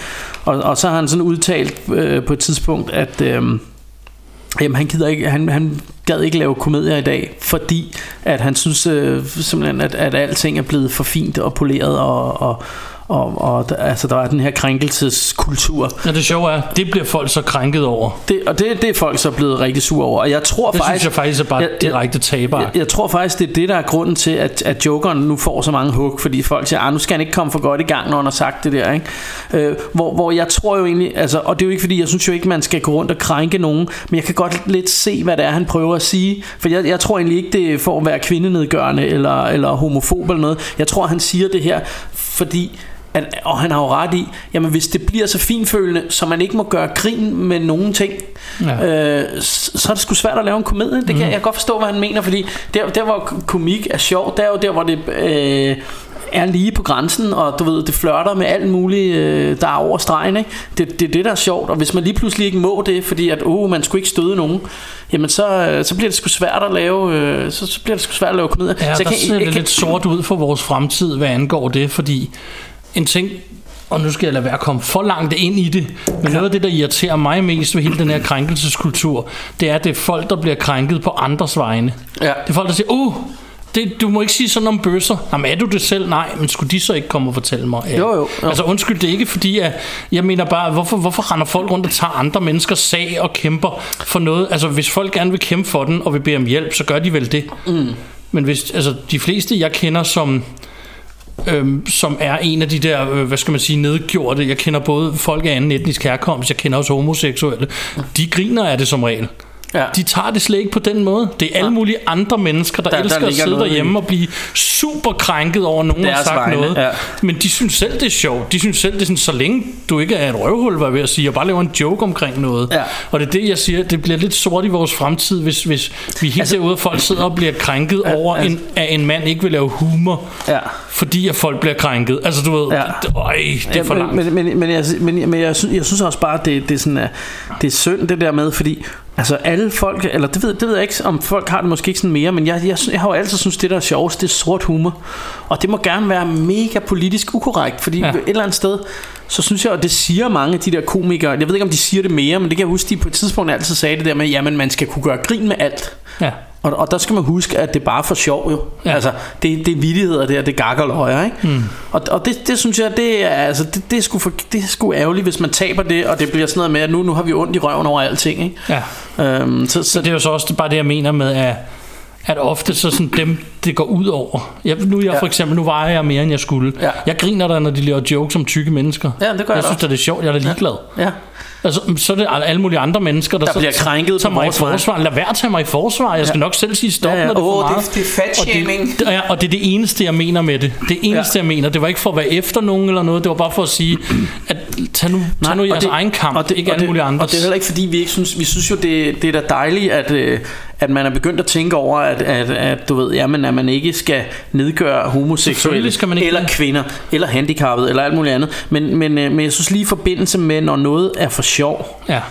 og, og så har han sådan udtalt øh, på et tidspunkt at øh, Jamen han gider ikke han, han gad ikke lave komedier i dag Fordi at han synes øh, simpelthen at, at alting er blevet for fint og poleret Og, og, og, og der- altså, der er den her krænkelseskultur Ja, det sjove er, det bliver folk så krænket over. det, Og det, det er folk så blevet rigtig sure over Og jeg tror Det faktisk synes jeg faktisk er bare jeg- direkte taber. jeg, jeg tror faktisk, det er det, der er grunden til, at, at Jokeren nu får så mange hug, fordi folk siger, ah, nu skal han ikke komme for godt i gang, når han har sagt det der. Ikke? Øh, hvor, hvor jeg tror jo egentlig, altså, og det er jo ikke fordi, jeg synes jo ikke, man skal gå rundt og krænke nogen, men jeg kan godt lidt se, hvad det er, han prøver at sige. For jeg, jeg tror egentlig ikke, det er for at være kvindenedgørende eller, eller homofob eller noget. Jeg tror, han siger det her, fordi at, og han har jo ret i, jamen hvis det bliver så finfølende, så man ikke må gøre grin med nogen ting, Ja. øh, så, er det sgu svært at lave en komedie. Det kan, mm. Jeg kan godt forstå, hvad han mener, fordi der, der hvor komik er sjovt, der er jo der, hvor det øh, er lige på grænsen, og du ved, det flørter med alt muligt, øh, der er over stregen. Ikke? Det, det er det, der er sjovt, og hvis man lige pludselig ikke må det, fordi at, oh, man skulle ikke støde nogen, jamen så, øh, så bliver det sgu svært at lave, øh, så, så bliver det sgu svært at lave komedier. Ja, så der ser det lidt sort ud for vores fremtid, hvad angår det, fordi en ting, og nu skal jeg lade være at komme for langt ind i det, men noget af det, der irriterer mig mest ved hele den her krænkelseskultur, det er, at det er folk, der bliver krænket på andres vegne. Ja. Det er folk, der siger, uh, det, du må ikke sige sådan om bøsser. Jamen er du det selv? Nej, men skulle de så ikke komme og fortælle mig? Ja. Jo, jo, jo. Altså undskyld, det er ikke fordi, at jeg mener bare, hvorfor, hvorfor render folk rundt og tager andre menneskers sag og kæmper for noget? Altså hvis folk gerne vil kæmpe for den og vil bede om hjælp, så gør de vel det. Mm. Men hvis, altså de fleste jeg kender, som øhm, som er en af de der, øh, hvad skal man sige, nedgjorte. Jeg kender både folk af anden etnisk herkomst, jeg kender også homoseksuelle. De griner af det som regel. Ja. De tager det slet ikke på den måde. Det er alle mulige andre mennesker, der, Der- der der elsker at sidde noget i- derhjemme og blive super krænket over, at nogen har Deres sagt vegne, noget. ja. Men de synes selv, det er sjovt. De synes selv, det er sådan, så længe du ikke er et røvhul, var jeg ved at sige, og bare laver en joke omkring noget. Ja. Og det er det, jeg siger, det bliver lidt sort i vores fremtid, hvis, hvis vi helt altså, derude, folk sidder og bliver krænket ja, over, altså- en, at en mand ikke vil lave humor, Ja. fordi at folk bliver krænket. Altså du ved, Ja. det, øj, det er for langt. Men, men, men, men, jeg, men, men jeg, synes, jeg synes også bare, det, det, er sådan, det er synd det der med, fordi altså alle folk, eller det ved, det ved jeg ikke, om folk har det måske ikke sådan mere, men jeg, jeg, jeg har jo altid synes det der er sjovest, det er sort humor. Og det må gerne være mega politisk ukorrekt, fordi. Ja. et eller andet sted, så synes jeg, og det siger mange af de der komikere, jeg ved ikke om de siger det mere, men det kan jeg huske, de på et tidspunkt altid sagde det der med, jamen man skal kunne gøre grin med alt. Ja. Og, og der skal man huske, at det er bare for sjov jo. Ja. Ja. Altså, det, det er vittigheder der, det er gakkerløjer, ikke? Mm. Og, og det, det synes jeg, det er, altså, det, det, er sgu for, det er sgu ærgerligt, hvis man taber det, og det bliver sådan noget med, at nu, nu har vi ondt i røven over alting, ikke? ja. Øhm, så, Så så, det er jo så også bare det, jeg mener med, at at ofte så sådan dem, det går ud over. Jeg, nu er jeg Ja. for eksempel, nu vejer jeg mere, end jeg skulle. Ja. Jeg griner der, når de laver jokes om tykke mennesker. Ja, det gør jeg jeg da synes, også. det er sjovt. Jeg er da ligeglad. Ja. Altså, så er det alle mulige andre mennesker, der, Der så bliver krænket tager mig i forsvar. Lad være at tage mig i forsvar. Jeg skal nok selv sige stop, Ja, ja. når det er for Åh, det meget. det er fatshaming. Og det, ja, og det er det eneste, jeg mener med det. Det eneste, Ja. jeg mener. Det var ikke for at være efter nogen eller noget. Det var bare for at sige, at tag nu, tag nu jeres det- egen kamp, og det, ikke og alle det, mulige andre. Og det er heller ikke fordi vi ikke synes Vi synes jo det, det er da dejligt At, øh, at man er begyndt at tænke over At, at, at du ved Jamen at man ikke skal nedgøre homoseksuelle skal man ikke Eller kvinder Eller handicappede Eller alt muligt andet men, men, øh, men jeg synes lige i forbindelse med Når noget er for sjov Ja.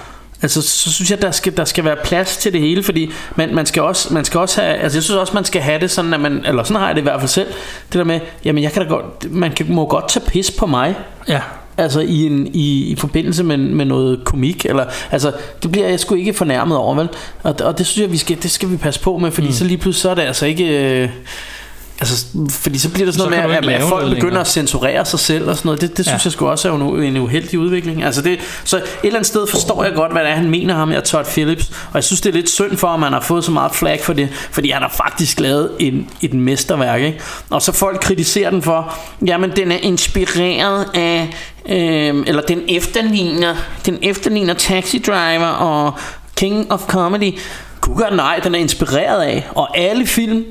Altså, så synes jeg, der skal, der skal være plads til det hele, fordi man, man, skal også, man skal også have, altså jeg synes også, man skal have det sådan, at man, eller sådan har jeg det i hvert fald selv, det der med, jamen jeg kan da godt, man kan, må godt tage pis på mig, Ja. Altså i, en, i, i forbindelse med, med noget komik eller, Altså det bliver jeg sgu ikke fornærmet over vel? Og, og det synes jeg vi skal, Det skal vi passe på med Fordi mm. så lige pludselig så er det altså ikke øh, Altså, fordi så bliver det sådan Så noget med, at, at lave folk begynder længere. at censurere sig selv og sådan noget. Det, det synes Ja. jeg sgu også er en, uheldig udvikling. Altså det, så et eller andet sted forstår jeg godt, hvad det er, han mener ham her, Todd Phillips. Og jeg synes, det er lidt synd for, at man har fået så meget flag for det. Fordi han har faktisk lavet en, et mesterværk. Ikke? Og så folk kritiserer den for, jamen den er inspireret af, øh, eller den efterligner, den efterligner Taxi Driver og King of Comedy. Kunne nej, den er inspireret af. Og alle film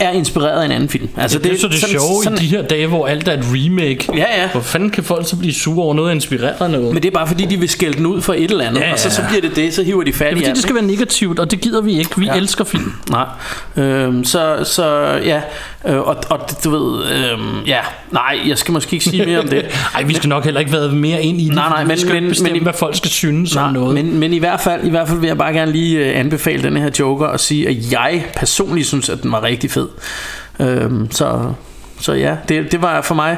er inspireret af en anden film. Altså, Det, det er så det sådan- sjove sådan- i de her dage, hvor alt er et remake. Ja, ja. Hvor fanden kan folk så blive sure over noget, er inspireret af noget? Men det er bare fordi, de vil skælde den ud for et eller andet, Ja, ja, og så, ja. så bliver det det, så hiver de fat er i fordi, det skal være negativt, og det gider vi ikke. Vi ja. elsker film. Nej. Øhm, så, så ja, øh, og, og du ved, øhm, ja, nej, jeg skal måske ikke sige mere om det. Ej, vi skal nok heller ikke være mere ind i det. Nej, nej, vi men- skal men- bestemme, men- hvad folk skal synes om noget. Men, men i hvert fald, i hvert fald vil jeg bare gerne lige øh, anbefale den her Joker og sige, at jeg personligt synes, at den var rigtig fed. Øhm, så, så ja, det, det var for mig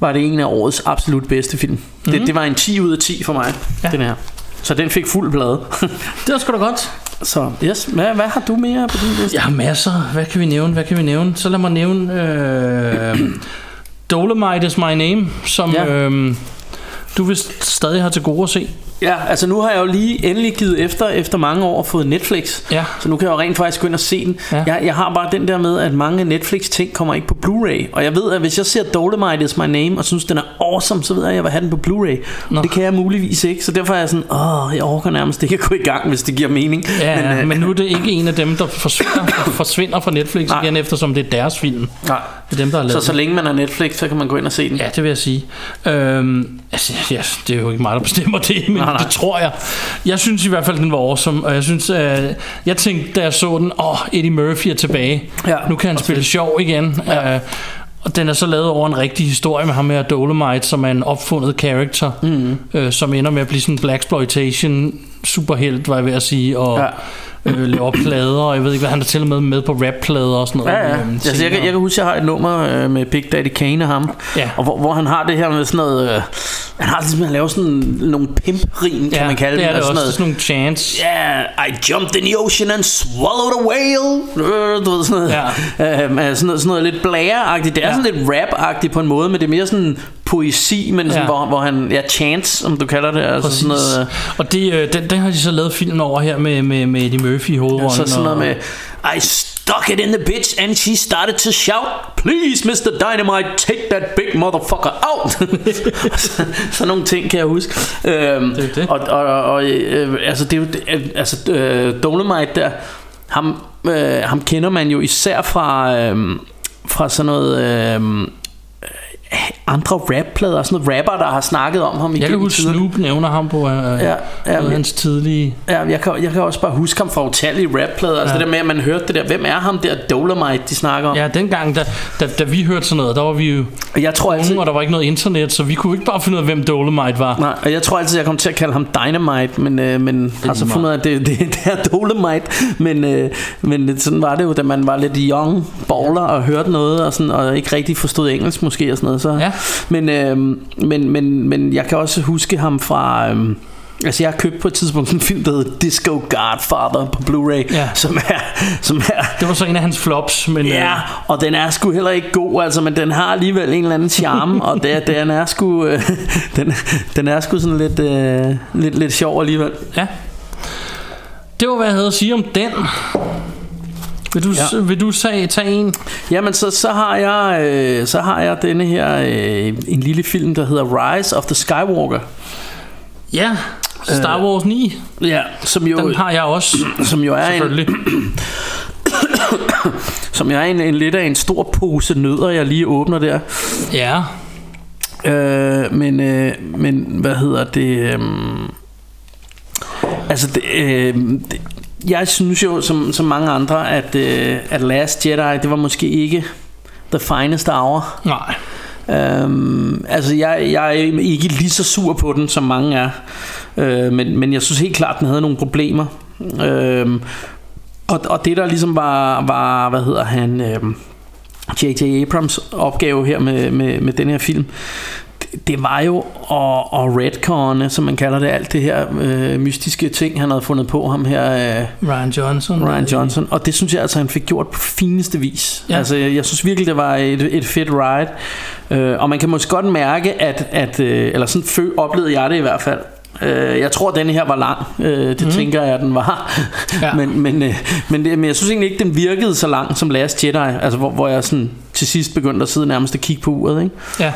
var det en af årets absolut bedste film. Mm. Det, det var en 10 ud af 10 for mig, Mhm. Ja. den her. Så den fik fuld blad. det er sgu da godt. Så yes, hvad, hvad har du mere på din liste? Jeg har masser. Hvad kan vi nævne? Hvad kan vi nævne? Så lad mig nævne... Øh, Dolomite is my name, som Ja. øh, du vist stadig har til gode at se. Ja, altså nu har jeg jo lige endelig givet efter, efter mange år fået Netflix. Ja. Så nu kan jeg jo rent faktisk gå ind og se den. Ja. Jeg, jeg har bare den der med, at mange Netflix ting kommer ikke på Blu-ray. Og jeg ved, at hvis jeg ser Dolomite is my name, og synes, den er awesome, så ved jeg, at jeg vil have den på Blu-ray. Nå. Og det kan jeg muligvis ikke. Så derfor er jeg sådan, åh, jeg orker nærmest ikke at gå i gang, hvis det giver mening. Ja, men, øh, men nu er det ikke en af dem, der forsvinder, forsvinder fra Netflix Nej. igen, eftersom det er deres film. nej. Det er dem, der har lavet Så så længe man har Netflix, så kan man gå ind og se den. Ja, det vil jeg sige. Øhm, altså, ja, det er jo ikke mig, der bestemmer det, men Nej, nej. det tror jeg. Jeg synes i hvert fald, den var awesome, og jeg synes, øh, jeg tænkte, da jeg så den, åh, Eddie Murphy er tilbage. Ja, nu kan han spille sjov igen. Ja. Øh, og den er så lavet over en rigtig historie med ham her Dolomite, som er en opfundet character, mm. øh, som ender med at blive sådan en black exploitation superhelt, var jeg ved at sige, og Ja. Ja. øh, lave plader, og jeg ved ikke hvad, han er til og med med på rapplader og sådan noget. Ja, ja. øhm, Altså, jeg, kan, jeg kan huske, at jeg har et nummer øh, med Big Daddy Kane og ham, Ja. og hvor, hvor han har det her med sådan noget... Øh, han har ligesom, han laver sådan nogle pimprin, kan ja, man kalde det er dem. det også. sådan Sådan nogle chants. Yeah, I jumped in the ocean and swallowed a whale. Øh, Du ved sådan noget. Ja. Altså sådan noget, sådan noget lidt blære-agtigt. Det er Ja. sådan lidt rap-agtigt på en måde, men det er mere sådan poesi, men sådan, Ja. hvor, hvor han... Ja, chants, som du kalder det. Altså Præcis. sådan noget, øh, Og det, øh, den, den har de så lavet film over her med, med, med Eddie Murphy i hovedrollen. så sådan noget og, med... I stuck it in the bitch, and she started to shout, Please, Mr. Dynamite, take that big motherfucker out. så, sådan nogle ting kan jeg huske. Øhm, Det er det. Og, og, og øh, altså, det er jo, det- altså, øh, Dolomite der, ham, øh, ham kender man jo især fra, øh, fra sådan noget... Øh, andre rapplader, sådan noget rapper, der har snakket om ham Jeg kan huske. Snoop nævner ham på øh, Ja, ja, men- hans tidlige... Ja, jeg kan, jeg kan også bare huske ham fra utallige rapplader. Altså Ja. det der med, at man hørte det der. Hvem er ham der Dolomite, de snakker om? Ja, dengang, da, da, da vi hørte sådan noget, der var vi jo Og jeg tror altid... unge, og der var ikke noget internet, så vi kunne ikke bare finde ud af, hvem Dolomite var. Nej, og jeg tror altid, jeg kom til at kalde ham Dynamite, men, øh, men har så lige fundet ud af, at det, det, det er Dolomite. Men, øh, men sådan var det jo, da man var lidt young baller og hørte noget, og, sådan, og ikke rigtig forstod engelsk måske og sådan noget. Så. Ja. Men, øh, men, men, men jeg kan også huske ham fra... Øh, Altså jeg har købt på et tidspunkt en film, der hedder Disco Godfather på Blu-ray, Ja. som, er, som er Det var så en af hans flops, men Ja, øh, og den er sgu heller ikke god, altså, men den har alligevel en eller anden charme, og det, den er sgu, øh, den, den er sgu sådan lidt, øh, lidt, lidt sjov alligevel. ja. Det var, hvad jeg havde at sige om den. Vil du, ja. vil du tage, tage en? Jamen, så, så, har jeg, øh, så har jeg denne her, øh, en lille film, der hedder Rise of the Skywalker. Ja, Star Wars 9. Ja, som jo, Den har jeg også, som jo er en, selvfølgelig. som jo er en, en lidt af en stor pose nødder, jeg lige åbner der. Ja, Øh, men, øh, men hvad hedder det? Øh, altså, det, øh, det, jeg synes jo, som, som mange andre, at, øh, at Last Jedi, det var måske ikke the finest hour. nej. Øhm, altså jeg, jeg er ikke lige så sur på den som mange er øh, men, men jeg synes helt klart den havde nogle problemer øhm, og, og det der ligesom var, var hvad hedder han øhm, J.J. Abrams opgave her med, med, med den her film det, var jo at, at redconne, som man kalder det, alt det her øh, mystiske ting, han havde fundet på ham her, øh, Ryan Johnson. Ryan Johnson, og det synes jeg altså, han fik gjort på fineste vis. Ja. Altså, jeg, jeg synes virkelig, det var et, et fedt ride. Øh, og man kan måske godt mærke, at, at øh, eller sådan fø, oplevede jeg det i hvert fald, Øh, jeg tror, denne her var lang. Øh, det mm. tænker jeg, at den var. Ja. men, men, øh, men, det, men jeg synes egentlig ikke, den virkede så lang som Last Jedi. Altså, hvor, hvor jeg sådan til sidst begyndte at sidde nærmest og kigge på uret. Ikke? Ja.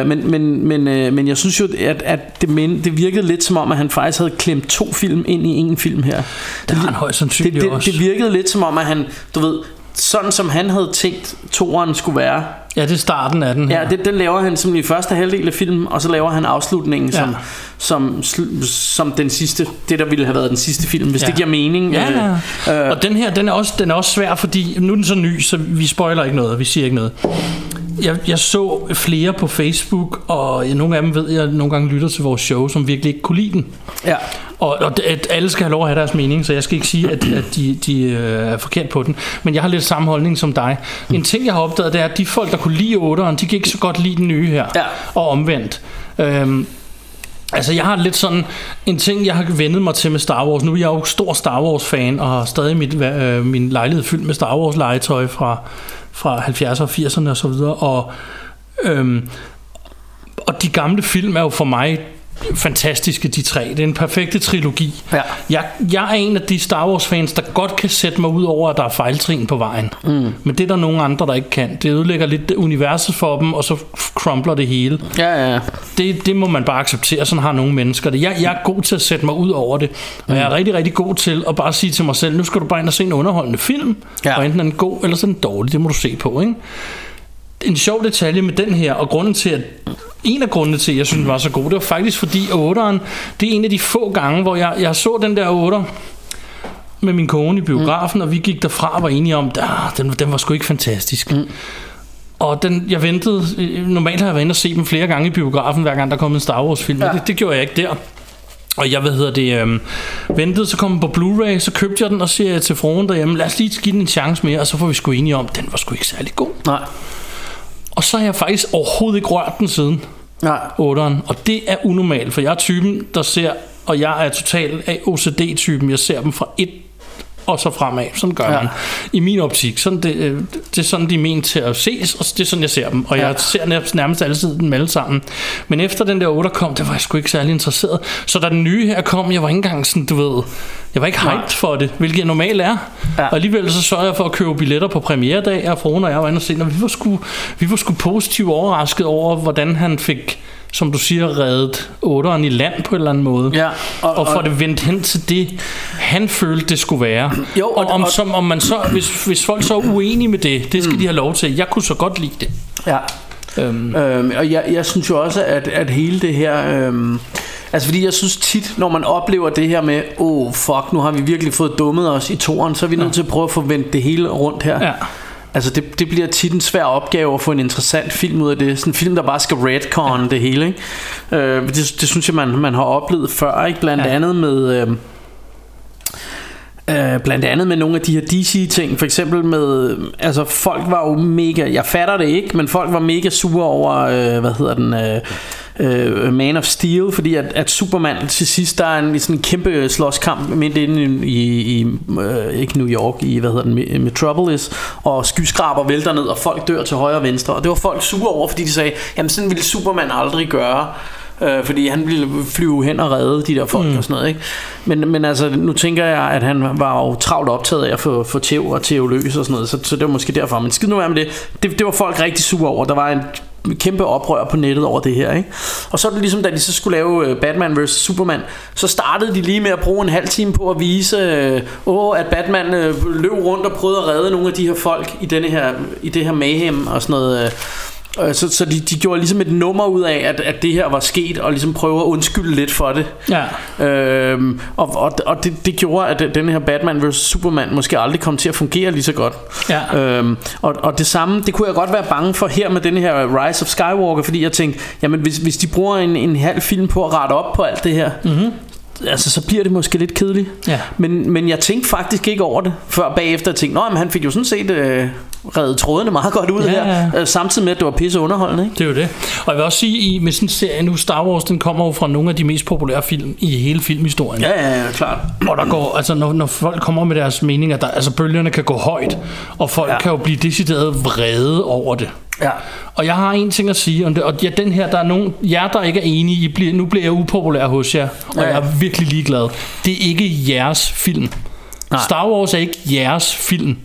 Øh, men, men, men, øh, men jeg synes jo, at, at det, men, det virkede lidt som om, at han faktisk havde klemt to film ind i en film her. Det har han højst Det, sandsynligt det, også. det virkede lidt som om, at han, du ved, sådan som han havde tænkt, toeren skulle være. Ja, det er starten af den her. Ja, det, den laver han som i første halvdel af filmen, og så laver han afslutningen Ja. som, som, som den sidste, det der ville have været den sidste film, hvis Ja. det giver mening. Ja, Øh, ja. Og den her, den er, også, den er også svær, fordi nu er den så ny, så vi spoiler ikke noget, vi siger ikke noget. Jeg, jeg så flere på Facebook, og nogle af dem ved jeg nogle gange lytter til vores show, som virkelig ikke kunne lide den. ja. Og, og at alle skal have lov at have deres mening, så jeg skal ikke sige, at, at de, de øh, er forkert på den. Men jeg har lidt samme holdning som dig. En ting, jeg har opdaget, det er, at de folk, der kunne lide 8'eren, de kan ikke så godt lide den nye her. Ja. Og omvendt. Øhm, Altså jeg har lidt sådan en ting jeg har vendet mig til med Star Wars Nu er jeg jo stor Star Wars fan Og har stadig mit, øh, min lejlighed fyldt med Star Wars legetøj Fra, fra 70'erne og 80'erne og så videre Og, øhm, og de gamle film er jo for mig fantastiske de tre Det er en perfekte trilogi Ja. jeg, jeg er en af de Star Wars fans Der godt kan sætte mig ud over At der er fejltrin på vejen mm. Men det er der nogle andre der ikke kan Det ødelægger lidt universet for dem Og så crumpler det hele Ja, ja. det, det må man bare acceptere, sådan har nogle mennesker det. Jeg, jeg er god til at sætte mig ud over det, og jeg er rigtig, rigtig god til at bare sige til mig selv, nu skal du bare ind og se en underholdende film, ja. og enten er den god, eller så er den dårlig, det må du se på, ikke? En sjov detalje med den her, og grunden til, at en af grundene til, at jeg synes, den var så god, det var faktisk fordi, at 8'eren, det er en af de få gange, hvor jeg, jeg så den der 8'er, med min kone i biografen, mm. og vi gik derfra og var enige om, at den, den var sgu ikke fantastisk. Mm. Og den, jeg ventede, normalt har jeg været inde og se dem flere gange i biografen, hver gang der kom en Star Wars film, ja. Det, det gjorde jeg ikke der. Og jeg, hvad hedder det, øhm, ventede, så kom den på Blu-ray, så købte jeg den, og siger jeg til fruen derhjemme, lad os lige give den en chance mere, og så får vi sgu enige om, den var sgu ikke særlig god. Nej. Og så har jeg faktisk overhovedet ikke rørt den siden, Nej. 8'eren, og det er unormalt, for jeg er typen, der ser, og jeg er totalt af OCD-typen, jeg ser dem fra et og så fremad. Sådan gør Ja. man. I min optik. Sådan det, øh, det er sådan, de er ment til at ses, og det er sådan, jeg ser dem. Og Ja. jeg ser nærmest, altid dem alle sammen. Men efter den der 8 kom, der var jeg sgu ikke særlig interesseret. Så da den nye her kom, jeg var ikke engang sådan, du ved... Jeg var ikke hyped for det, hvilket jeg normalt er. Ja. Og alligevel så sørgede jeg for at købe billetter på premieredag, og fruen og jeg var inde og se, og vi var sgu, vi var sgu positivt overrasket over, hvordan han fik som du siger, reddet 8'eren i land på en eller anden måde. Ja, og- og, får det vendt hen til det, han følte, det skulle være. Jo, og- og, om, og- som, om man så, hvis, hvis folk så er uenige med det, det skal mm. de have lov til. Jeg kunne så godt lide det. Ja. Øhm, Øhm, og jeg, jeg synes jo også, at, at hele det her... Øhm, altså fordi jeg synes tit, når man oplever det her med, åh oh, fuck, nu har vi virkelig fået dummet os i toren, så er vi nødt til at prøve at få vendt det hele rundt her. ja. Altså det, det bliver tit en svær opgave at få en interessant film ud af det. Sådan en film, der bare skal redcon det hele. Ikke? Øh, det, det synes jeg, man, man har oplevet før. Ikke? Blandt Ja. andet med... Øh, Øh, blandt andet med nogle af de her DC-ting For eksempel med Altså folk var jo mega Jeg fatter det ikke Men folk var mega sure over øh, Hvad hedder den øh, øh, Man of Steel Fordi at, at Superman til sidst Der er en sådan en kæmpe slåskamp Midt inde i, i, øh, Ikke New York I hvad hedder den Me- Metropolis Og skyskraber vælter ned Og folk dør til højre og venstre Og det var folk sure over Fordi de sagde Jamen sådan ville Superman aldrig gøre øh, fordi han ville flyve hen og redde de der folk mm. og sådan noget. Ikke? Men, men altså, nu tænker jeg, at han var jo travlt optaget af at få, få tæv og tæv løs og sådan noget, så, så det var måske derfor. Men skid nu være med det. det. Det var folk rigtig sure over. Der var en kæmpe oprør på nettet over det her. Ikke? Og så er det ligesom, da de så skulle lave øh, Batman vs. Superman, så startede de lige med at bruge en halv time på at vise, øh, åh, at Batman øh, løb rundt og prøvede at redde nogle af de her folk i, denne her, i det her mayhem og sådan noget. Øh, så, så de, de gjorde ligesom et nummer ud af, at, at det her var sket, og ligesom prøve at undskylde lidt for det. Ja. Øhm, og og, og det, det gjorde, at den her Batman vs. Superman måske aldrig kom til at fungere lige så godt. Ja. Øhm, og, og det samme, det kunne jeg godt være bange for her med den her Rise of Skywalker, fordi jeg tænkte, jamen hvis, hvis de bruger en, en halv film på at rette op på alt det her, mm-hmm. Altså så bliver det måske lidt kedeligt. Ja. Men, men jeg tænkte faktisk ikke over det, før bagefter jeg tænkte, men han fik jo sådan set øh, reddet trådene meget godt ud Ja, her, ja. øh, samtidig med, at det var pisse underholdende. Ikke? Det er jo det. Og jeg vil også sige, i med sådan en serie nu, Star Wars, den kommer jo fra nogle af de mest populære film i hele filmhistorien. Ja, ja, ja, klart. Hvor der går, altså når, når folk kommer med deres meninger, der, altså bølgerne kan gå højt, og folk ja. kan jo blive decideret vrede over det. Ja. Og jeg har en ting at sige om det, og ja, den her, der er nogen, jer der ikke er enige, I bliver, nu bliver jeg upopulær hos jer, og Ja. jeg er virkelig ligeglad. Det er ikke jeres film. Nej. Star Wars er ikke jeres film.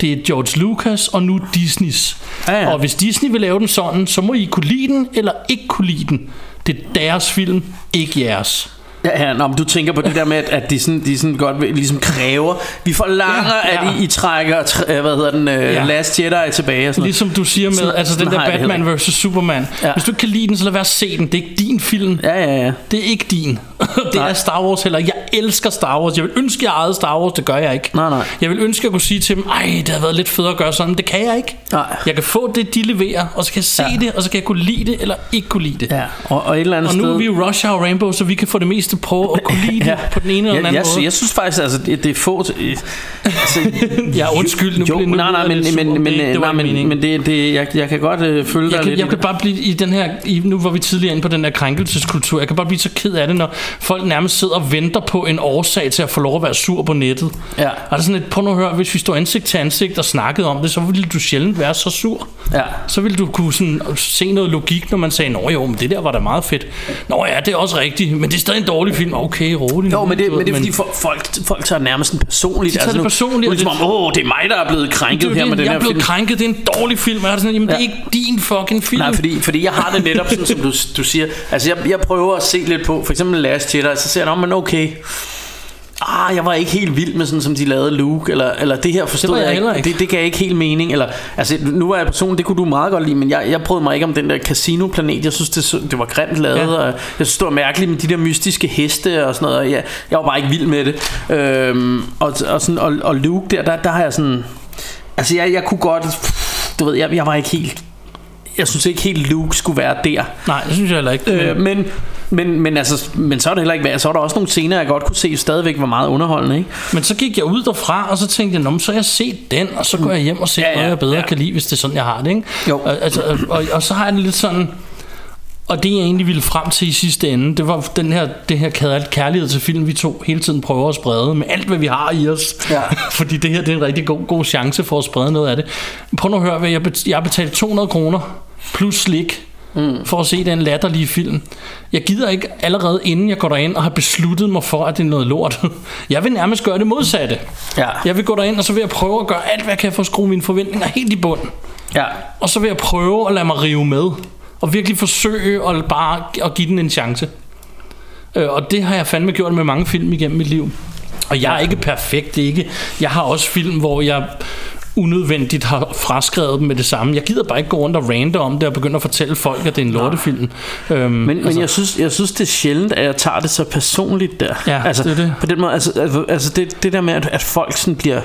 Det er George Lucas og nu Disneys. Ja, ja. Og hvis Disney vil lave den sådan, så må I kunne lide den eller ikke kunne lide den. Det er deres film, ikke jeres. Ja, ja, nå, men du tænker på det der med, at, at de, sådan, de sådan godt vil, ligesom kræver. Vi forlanger, Ja, ja, at I, I trækker, tr- øh, hvad hedder den, Ja. ja. Last Jedi tilbage og sådan. Ligesom du siger med, Sådan- altså den der har Batman vs. Superman. Ja. Hvis du ikke kan lide den, så lad være at se den. Det er ikke din film. Ja, ja, ja. Det er ikke din. det Nej. er Star Wars heller. Jeg elsker Star Wars. Jeg vil ønske, jeg ejede Star Wars. Det gør jeg ikke. Nej, nej. Jeg vil ønske, at jeg kunne sige til dem, ej, det havde været lidt federe at gøre sådan. Men det kan jeg ikke. Nej. Jeg kan få det, de leverer, og så kan jeg se Ja. det, og så kan jeg kunne lide det, eller ikke kunne lide det. ja. Og, og et eller andet Og nu sted... er vi Rush Hour Rainbow, så vi kan få det meste på at kunne lide det på den ene eller den jeg, anden jeg, måde. jeg synes faktisk, altså, det, det er få... Altså, Ja, undskyld, nu jo, nu nej, nej, jeg men, men, Det- men, det var nej, men, men det, det, jeg, jeg kan godt øh, følge Jeg dig kan, lidt jeg kan det. bare blive i den her, i, nu var vi tidligere inde på den her krænkelseskultur, jeg kan bare blive så ked af det, når folk nærmest sidder og venter på en årsag til at få lov at være sur på nettet. Ja. Og det er sådan et, prøv nu at høre, hvis vi står ansigt til ansigt og snakkede om det, så ville du sjældent være så sur. Ja. Så ville du kunne sådan se noget logik, når man sagde, nå jo, men det der var da meget fedt. Nå ja, det er også rigtigt, men det er stadig en dårlig film. Okay, rolig. Jo, men det, men det er fordi fo- folk, folk tager nærmest en personligt. De tager det nu- personligt, Nu, er det det- åh, det er mig, der er blevet krænket det, her er med det, den jeg her er blevet film. krænket, det er en dårlig film. Jeg er sådan, jamen, det er Ja. ikke din fucking film. Nej, fordi, fordi jeg har det netop sådan, som du, du siger. Altså, jeg, jeg prøver at se lidt på, for eksempel Last Jedi, så ser jeg, "Nå, men okay, Ah, jeg var ikke helt vild med sådan, som de lavede Luke, eller, eller det her forstod Det jeg jeg heller ikke. ikke. Det, det gav ikke helt mening. Eller, altså, nu var jeg personen, det kunne du meget godt lide, men jeg, jeg prøvede mig ikke om den der casino-planet. Jeg synes, det, det var grimt lavet, ja. og jeg synes, det var mærkeligt med de der mystiske heste og sådan noget. og Jeg, jeg var bare ikke vild med det. Øhm, og, og, sådan, og, og Luke der, der, der har jeg sådan... Altså, jeg, jeg kunne godt... Du ved, jeg, jeg var ikke helt... Jeg synes ikke helt, Luke skulle være der. Nej, det synes jeg heller ikke. Øh, men, men, men, altså, men så er det heller ikke værd. Så er der også nogle scener, jeg godt kunne se stadigvæk var meget underholdende. Ikke? Men så gik jeg ud derfra, og så tænkte jeg, så har jeg set den, og så går jeg hjem og ser Ja, ja, noget, jeg bedre ja. kan lide, hvis det er sådan, jeg har det. Ikke? Jo. Og, altså, og, og, så har jeg det lidt sådan... Og det jeg egentlig ville frem til i sidste ende, det var den her, det her kær- kærlighed til film, vi to hele tiden prøver at sprede med alt, hvad vi har i os. Ja. Fordi det her det er en rigtig god, god chance for at sprede noget af det. Prøv nu at høre, hvad jeg, bet- jeg har betalt 200 kroner plus slik mm. for at se den latterlige film. Jeg gider ikke allerede inden jeg går derind og har besluttet mig for, at det er noget lort. Jeg vil nærmest gøre det modsatte. Ja. Jeg vil gå derind, og så vil jeg prøve at gøre alt, hvad jeg kan for at skrue mine forventninger helt i bund. Ja. Og så vil jeg prøve at lade mig rive med. Og virkelig forsøge at bare at give den en chance. Øh, og det har jeg fandme gjort med mange film igennem mit liv. Og jeg er ikke perfekt, er ikke. Jeg har også film, hvor jeg unødvendigt har fraskrevet dem med det samme. Jeg gider bare ikke gå rundt og rante om det og begynde at fortælle folk, at det er en lortefilm. Øhm, Men, altså, men jeg, synes, jeg synes, det er sjældent, at jeg tager det så personligt der. Ja, altså, det det. På den måde, altså, altså, altså det, det der med, at, at folk sådan bliver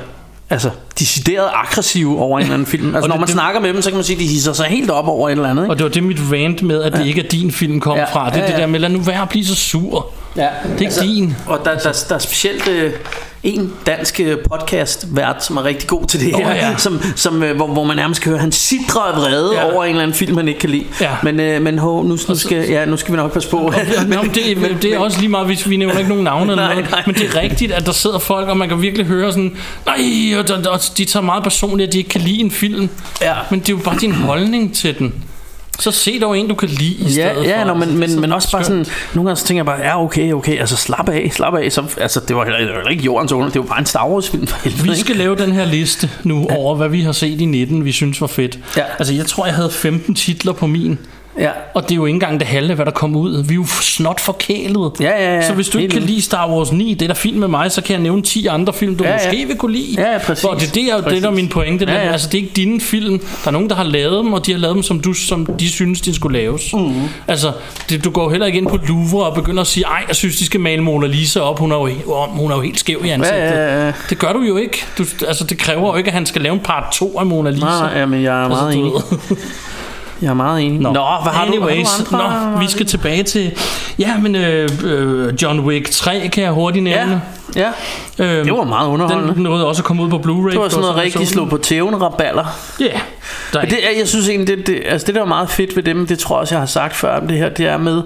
altså, decideret aggressive over en eller anden film. Altså, når det- man det- snakker med dem, så kan man sige, at de hisser sig helt op over et eller andet. Ikke? Og det var det mit rant med, at det ikke er din film kom Ja, fra. Det er ja, det ja. der med, lad nu være at blive så sur. Ja, Det er ikke din. Og der, der, der er specielt øh, en dansk øh, podcast vært, som er rigtig god til det her, Åh, ja. som, som, øh, hvor, hvor man nærmest kan høre, han sidder af vrede Ja. over en eller anden film, han ikke kan lide. Ja. Men, øh, men ho, nu, nu, skal, ja, nu skal vi nok passe på. Men, men, det, men, det er også lige meget, hvis vi nævner ikke nogen navne eller Nej, noget. nej. Men det er rigtigt, at der sidder folk, og man kan virkelig høre sådan, nej, og, og, og de tager meget personligt, at de ikke kan lide en film. Ja. Men det er jo bare din holdning til den. Så se dog en, du kan lide i Ja, stedet ja for. nå, men, Det er men, men også bare sådan, nogle gange så tænker jeg bare, ja okay, okay, altså slap af, slap af. Så, altså det var det var ikke jordens under, det var bare en Star Wars film helvede. Vi ikke? skal lave den her liste nu ja. over, hvad vi har set i 19, vi synes var fedt. Ja. Altså, jeg tror, jeg havde 15 titler på min. Ja, Og det er jo ikke engang det halve, hvad der kom ud. Vi er jo snot forkælet. Ja, ja, ja. Så hvis du ikke kan lide Star Wars 9, det er da fint med mig, så kan jeg nævne 10 andre film, du Ja, ja, måske vil kunne lide. Ja, ja, præcis. Og det, er det, er, det er Præcis. der min pointe. Ja, Ja, ja. Altså, det er ikke dine film. Der er nogen, der har lavet dem, og de har lavet dem, som, du, som de synes, de skulle laves. Mm. Altså, det, du går heller ikke ind på Louvre og begynder at sige, ej, jeg synes, de skal male Mona Lisa op. Hun er jo, he- hun er jo helt skæv i ansigtet. Ja, ja, ja. Det gør du jo ikke. Du, altså, det kræver jo ikke, at han skal lave en part 2 af Mona Lisa. nej, ja, men jeg er meget Altså, enig. Jeg er meget enig. Nå, Nå hvad har Anyways, du? Har du andre? Nå, vi skal tilbage til... Ja, men øh, øh, John Wick 3 kan jeg hurtigt nævne. Ja, ja, Øhm, det var meget underholdende. Den nåede også at komme ud på Blu-ray. Det var sådan noget rigtig slå på tæven raballer. Ja. Der er det, er- jeg synes egentlig, det, det, altså det der er meget fedt ved dem, det tror jeg også, jeg har sagt før om det her, det er med,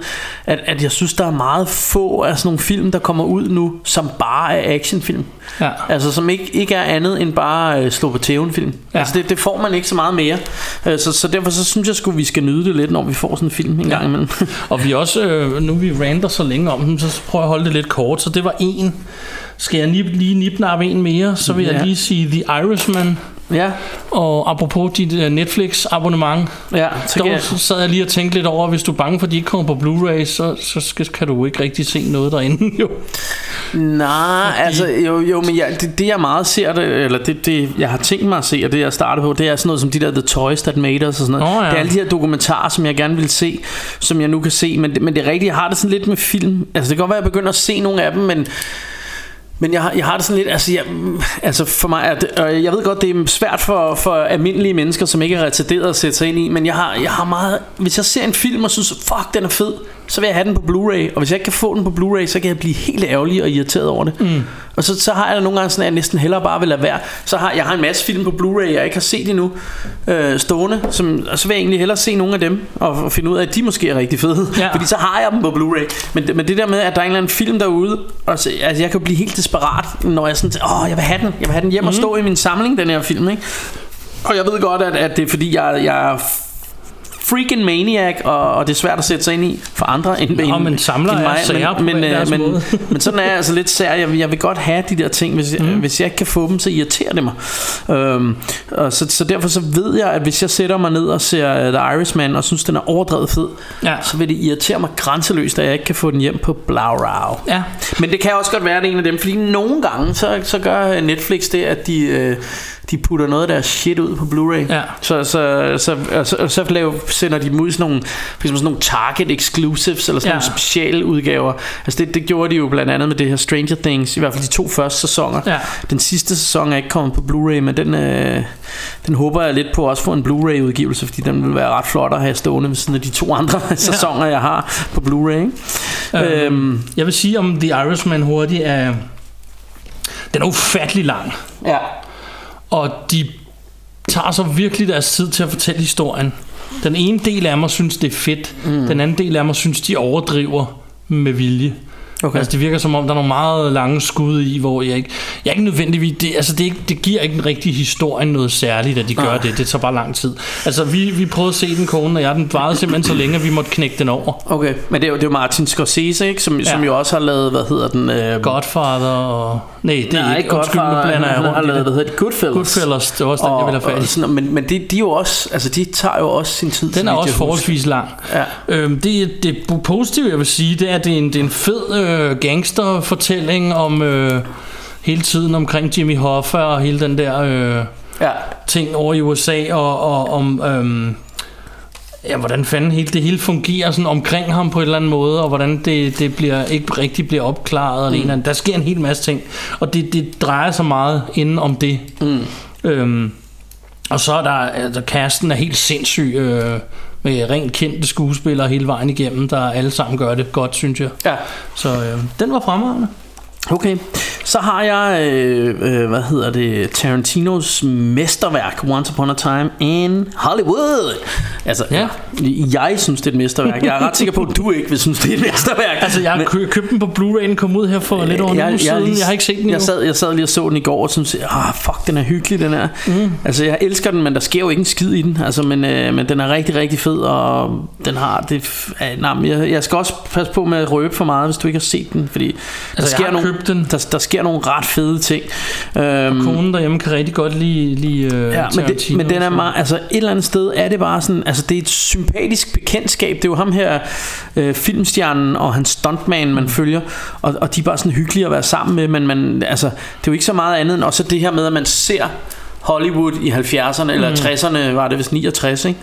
at, at jeg synes, der er meget få af sådan nogle film, der kommer ud nu, som bare er actionfilm. Ja. Altså som ikke, ikke er andet end bare øh, slå på tæven film. Ja. Ja. Altså det, det får man ikke så meget mere. Øh, så, så derfor så synes jeg sgu, vi skal nyde det lidt, når vi får sådan en film en gang imellem. Og vi også, øh, nu vi rander så længe om dem, så prøver jeg at holde det lidt kort. Så det var en. Skal jeg nip, lige nipnappe en mere, så vil Ja. jeg lige sige The Irishman. ja, Og apropos dit øh, Netflix abonnement, ja, jeg, sad jeg lige og tænkte lidt over, hvis du er bange for, at de ikke kommer på Blu-ray, så, så skal, kan du ikke rigtig se noget derinde, jo. Nej, Fordi- altså jo, jo men jeg, det, det jeg meget ser det, eller det, det jeg har tænkt mig at se Og det jeg starter på Det er sådan noget som de der The Toys That Made Us og sådan noget Nå, ja. Det er alle de her dokumentarer Som jeg gerne vil se Som jeg nu kan se Men, men det er rigtigt Jeg har det sådan lidt med film Altså det kan godt være at jeg begynder at se nogle af dem Men men jeg har, jeg har det sådan lidt, altså, jeg, altså for mig, at, øh, jeg ved godt, det er svært for, for almindelige mennesker, som ikke er retarderet at sætte sig ind i, men jeg har, jeg har meget, hvis jeg ser en film og synes, fuck, den er fed, så vil jeg have den på Blu-ray, og hvis jeg ikke kan få den på Blu-ray, så kan jeg blive helt ærgerlig og irriteret over det. Mm. Og så, så har jeg nogle gange sådan, at jeg næsten hellere bare vil lade være. Så har jeg har en masse film på Blu-ray, jeg ikke har set endnu, øh, stående, som, og så vil jeg egentlig hellere se nogle af dem, og, og finde ud af, at de måske er rigtig fede, Ja. fordi så har jeg dem på Blu-ray. Men, men det der med, at der er en eller anden film derude, og så, altså, jeg kan blive helt desperat, når jeg sådan, åh, jeg vil have den, jeg vil have den hjem mm. og stå i min samling, den her film, ikke? Og jeg ved godt, at, at det er fordi, jeg, jeg freaking maniac, og, og det er svært at sætte sig ind i for andre end, end, men samler end på men, men, deres men, men sådan er jeg altså lidt sær. Jeg, vil- jeg vil godt have de der ting. Hvis, mm. hvis jeg ikke kan få dem, så irriterer det mig. Øhm, og så, så derfor så ved jeg, at hvis jeg sætter mig ned og ser uh, The Irishman, og synes, den er overdrevet fed, Ja. så vil det irritere mig grænseløst, at jeg ikke kan få den hjem på Blaurau. Ja. Men det kan også godt være, det er en af dem, fordi nogle gange, så, så gør Netflix det, at de, øh, de putter noget af deres shit ud på Blu-ray. Ja. Så, så, så, så, og så lave, sender de dem ud i sådan nogle, for eksempel sådan nogle Target exclusives, eller sådan Ja. ja. nogle speciale udgaver. Altså det, det gjorde de jo blandt andet med det her Stranger Things, i hvert fald de to første sæsoner. Ja. Den sidste sæson er ikke kommet på Blu-ray, men den, øh, den håber jeg lidt på at også få en Blu-ray udgivelse, fordi den vil være ret flot at have stående ved siden af de to andre sæsoner, jeg har på Blu-ray. Øhm, Øhm, Jeg vil sige om The Irishman hurtigt, at den er ufattelig lang. ja. Og de tager så virkelig deres tid til at fortælle historien. Den ene del af mig synes, det er fedt. Mm. Den anden del af mig synes, de overdriver med vilje. Okay. Altså det virker som om, der er nogle meget lange skud i, hvor jeg ikke... Jeg ikke nødvendigvis... Det, altså det, ikke, det giver ikke en rigtig historien noget særligt, at de gør Nej. det. Det tager bare lang tid. Altså vi, vi prøvede at se den, kone og jeg. Den varede simpelthen så længe, at vi måtte knække den over. Okay, men det er jo, det er jo Martin Scorsese, ikke? Som, ja. som jo også har lavet, hvad hedder den? Øh, Godfather og... Nej, det er Nej, ikke... Undskyld, nu Godfather, blander jeg har rundt i lavet, hvad hedder det? Goodfellas. Goodfellas, det var også den, jeg ville have fat i. og sådan, men, men de, de er jo også, altså de tager jo også sin tid. Den er også forholdsvis lang. Ja. Øhm, det, det positive, jeg vil sige, det er, at det er en, det er en fed øh, gangsterfortælling om øh, hele tiden omkring Jimmy Hoffa og hele den der øh, Ja. ting over i USA og, og om... Øh, Ja, hvordan fanden hele, det hele fungerer sådan omkring ham på en eller anden måde, og hvordan det, det bliver, ikke rigtig bliver opklaret. Og ene eller andet. Der sker en hel masse ting, og det, det drejer sig meget inden om det. Mm. Øhm, og så er der, altså casten er helt sindssyg, øh, med rent kendte skuespillere hele vejen igennem, der alle sammen gør det godt, synes jeg. Ja. Så øh, den var fremragende. Okay, Så har jeg, øh, øh, hvad hedder det, Tarantinos mesterværk, Once Upon a Time in Hollywood. Altså, Ja. jeg synes, det er et mesterværk. Jeg er ret sikker på, at du ikke vil synes, det er et mesterværk. Altså, jeg har kø- købt den på Blu-ray, kom ud her for lidt over en uge siden. Jeg har ikke set den jeg endnu. sad, jeg sad lige og så den i går og synes, ah, fuck, den er hyggelig, den er. Mm. Altså, jeg elsker den, men der sker jo ikke en skid i den. Altså, men, øh, men den er rigtig, rigtig fed, og den har det... Øh, nej, jeg, jeg skal også passe på med at røbe for meget, hvis du ikke har set den, fordi der, Altså, jeg sker, nogle, den. Der, der sker nogle ret fede ting. Øhm, Konen derhjemme kan rigtig godt lide, lide uh, Ja, men, det, men den er meget, altså et eller andet sted er det bare sådan, altså det er et sympatisk bekendtskab. Det er jo ham her, øh, filmstjernen og hans stuntman, man følger, og, og de er bare sådan hyggelige at være sammen med, men man, altså, det er jo ikke så meget andet end også det her med, at man ser Hollywood i 70'erne, eller 60'erne var det vist 69, ikke?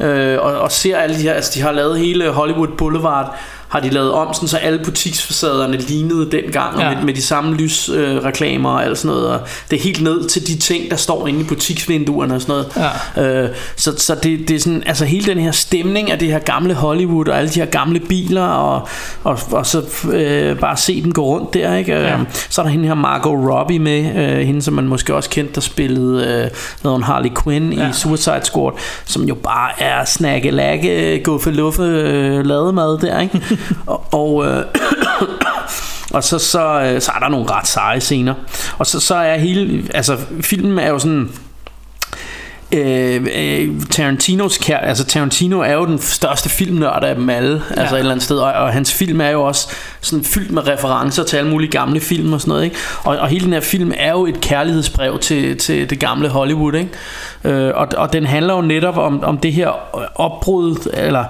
Øh, og, og ser alle de her, altså de har lavet hele Hollywood Boulevard, har de lavet om, sådan, så alle butiksfacaderne lignede dengang, ja. Med, med de samme lysreklamer øh, reklamer og alt sådan noget, og det er helt ned til de ting, der står inde i butiksvinduerne og sådan noget. Ja. Øh, så så det, det er sådan, altså hele den her stemning af det her gamle Hollywood, og alle de her gamle biler, og, og, og så øh, bare se den gå rundt der, ikke? Ja. Ja. Så er der hende her Margot Robbie med, øh, hende som man måske også kendte, der spillede øh, hun Harley Quinn ja. I Suicide Squad, som jo bare er snakke lagge guffe luffe øh, lademad der, ikke? Og, øh, og så, så, øh, så er der nogle ret seje scener. Og så, så er hele, altså filmen er jo sådan, øh, øh, Tarantinos kær, altså Tarantino er jo den største filmnørd af dem alle, ja. altså et eller andet sted, og, og hans film er jo også sådan fyldt med referencer til alle mulige gamle film og sådan noget, ikke? Og, og hele den her film er jo et kærlighedsbrev til, til det gamle Hollywood, ikke? Øh, og, og den handler jo netop om, om det her opbrud, eller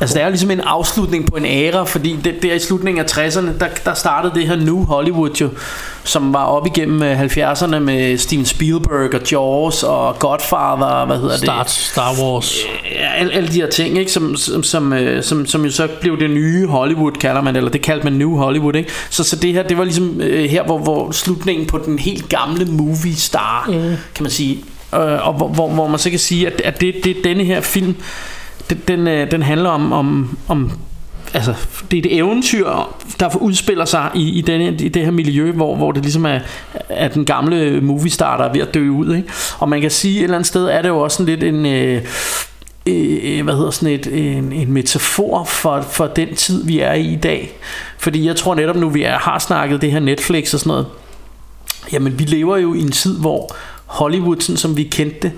Altså det er jo ligesom en afslutning på en æra Fordi det, der i slutningen af 60'erne der, der startede det her New Hollywood jo Som var op igennem øh, 70'erne Med Steven Spielberg og Jaws Og Godfather Hvad hedder Start, det Star Wars. Ja, alle, alle de her ting ikke? Som, som, som, øh, som, som jo så blev det nye Hollywood Kalder man Eller det kaldte man New Hollywood ikke? Så, så det her det var ligesom øh, her hvor, hvor slutningen på den helt gamle movie star mm. Kan man sige øh, Og hvor, hvor, hvor man så kan sige At, at det, det denne her film den, den, øh, den handler om, om, om altså, det er et eventyr, der udspiller sig i, i, denne, i det her miljø, hvor, hvor det ligesom er, at den gamle movie star, der er ved at dø ud. Ikke? Og man kan sige, et eller andet sted er det jo også sådan lidt en... Øh, øh, hvad hedder sådan et, en, en metafor for, for den tid, vi er i i dag. Fordi jeg tror netop nu, vi er, har snakket det her Netflix og sådan noget, jamen vi lever jo i en tid, hvor Hollywood, sådan som vi kendte det,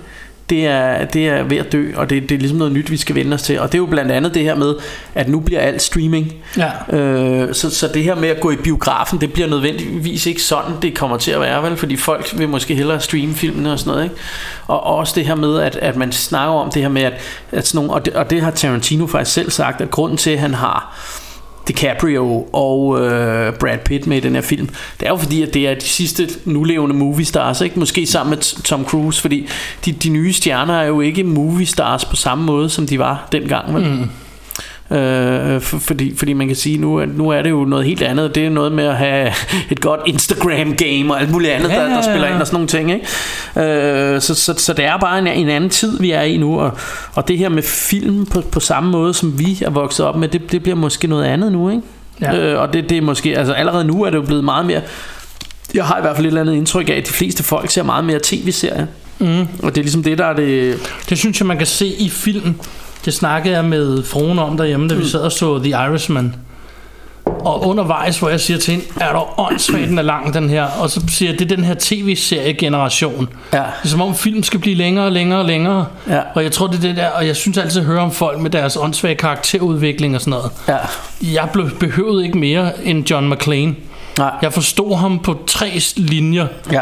det er, det er ved at dø, og det, det er ligesom noget nyt, vi skal vende os til. Og det er jo blandt andet det her med, at nu bliver alt streaming. Ja. Øh, så, så det her med at gå i biografen, det bliver nødvendigvis ikke sådan, det kommer til at være, vel? Fordi folk vil måske hellere streame filmene og sådan noget, ikke? Og også det her med, at, at man snakker om det her med, at, at sådan nogle, og, det, og det har Tarantino faktisk selv sagt, at grunden til, at han har DiCaprio og øh, Brad Pitt med i den her film. Det er jo fordi, at det er de sidste nulevende movie stars, ikke? Måske sammen med Tom Cruise, fordi de, de nye stjerner er jo ikke movie stars på samme måde, som de var dengang, vel? Mm. Øh, for, fordi, fordi man kan sige nu, nu er det jo noget helt andet Det er noget med at have et godt Instagram game Og alt muligt andet Ja, der, der spiller ind Og sådan nogle ting ikke? Øh, så, så, så det er bare en, en anden tid Vi er i nu Og, og det her med film på, på samme måde Som vi er vokset op med Det, det bliver måske noget andet nu ikke? Ja. Øh, og det, det er måske Altså allerede nu er det jo blevet meget mere Jeg har i hvert fald et eller andet indtryk af At de fleste folk ser meget mere tv-serier mm. Og det er ligesom det der er det Det synes jeg, man kan se i film. Det snakkede jeg med fruen om derhjemme, da vi sad og så The Irishman. Og undervejs, hvor jeg siger til hende, er der åndssvagt, den er lang, den her. Og så siger jeg, det er den her tv-serie-generation. Ja. Det er som om film skal blive længere og længere og længere. Ja. Og jeg tror, det er det der, og jeg synes altid at høre om folk med deres åndssvage karakterudvikling og sådan noget. Ja Jeg blev behøvede ikke mere end John McClane. Nej. Jeg forstod ham på tre linjer. Ja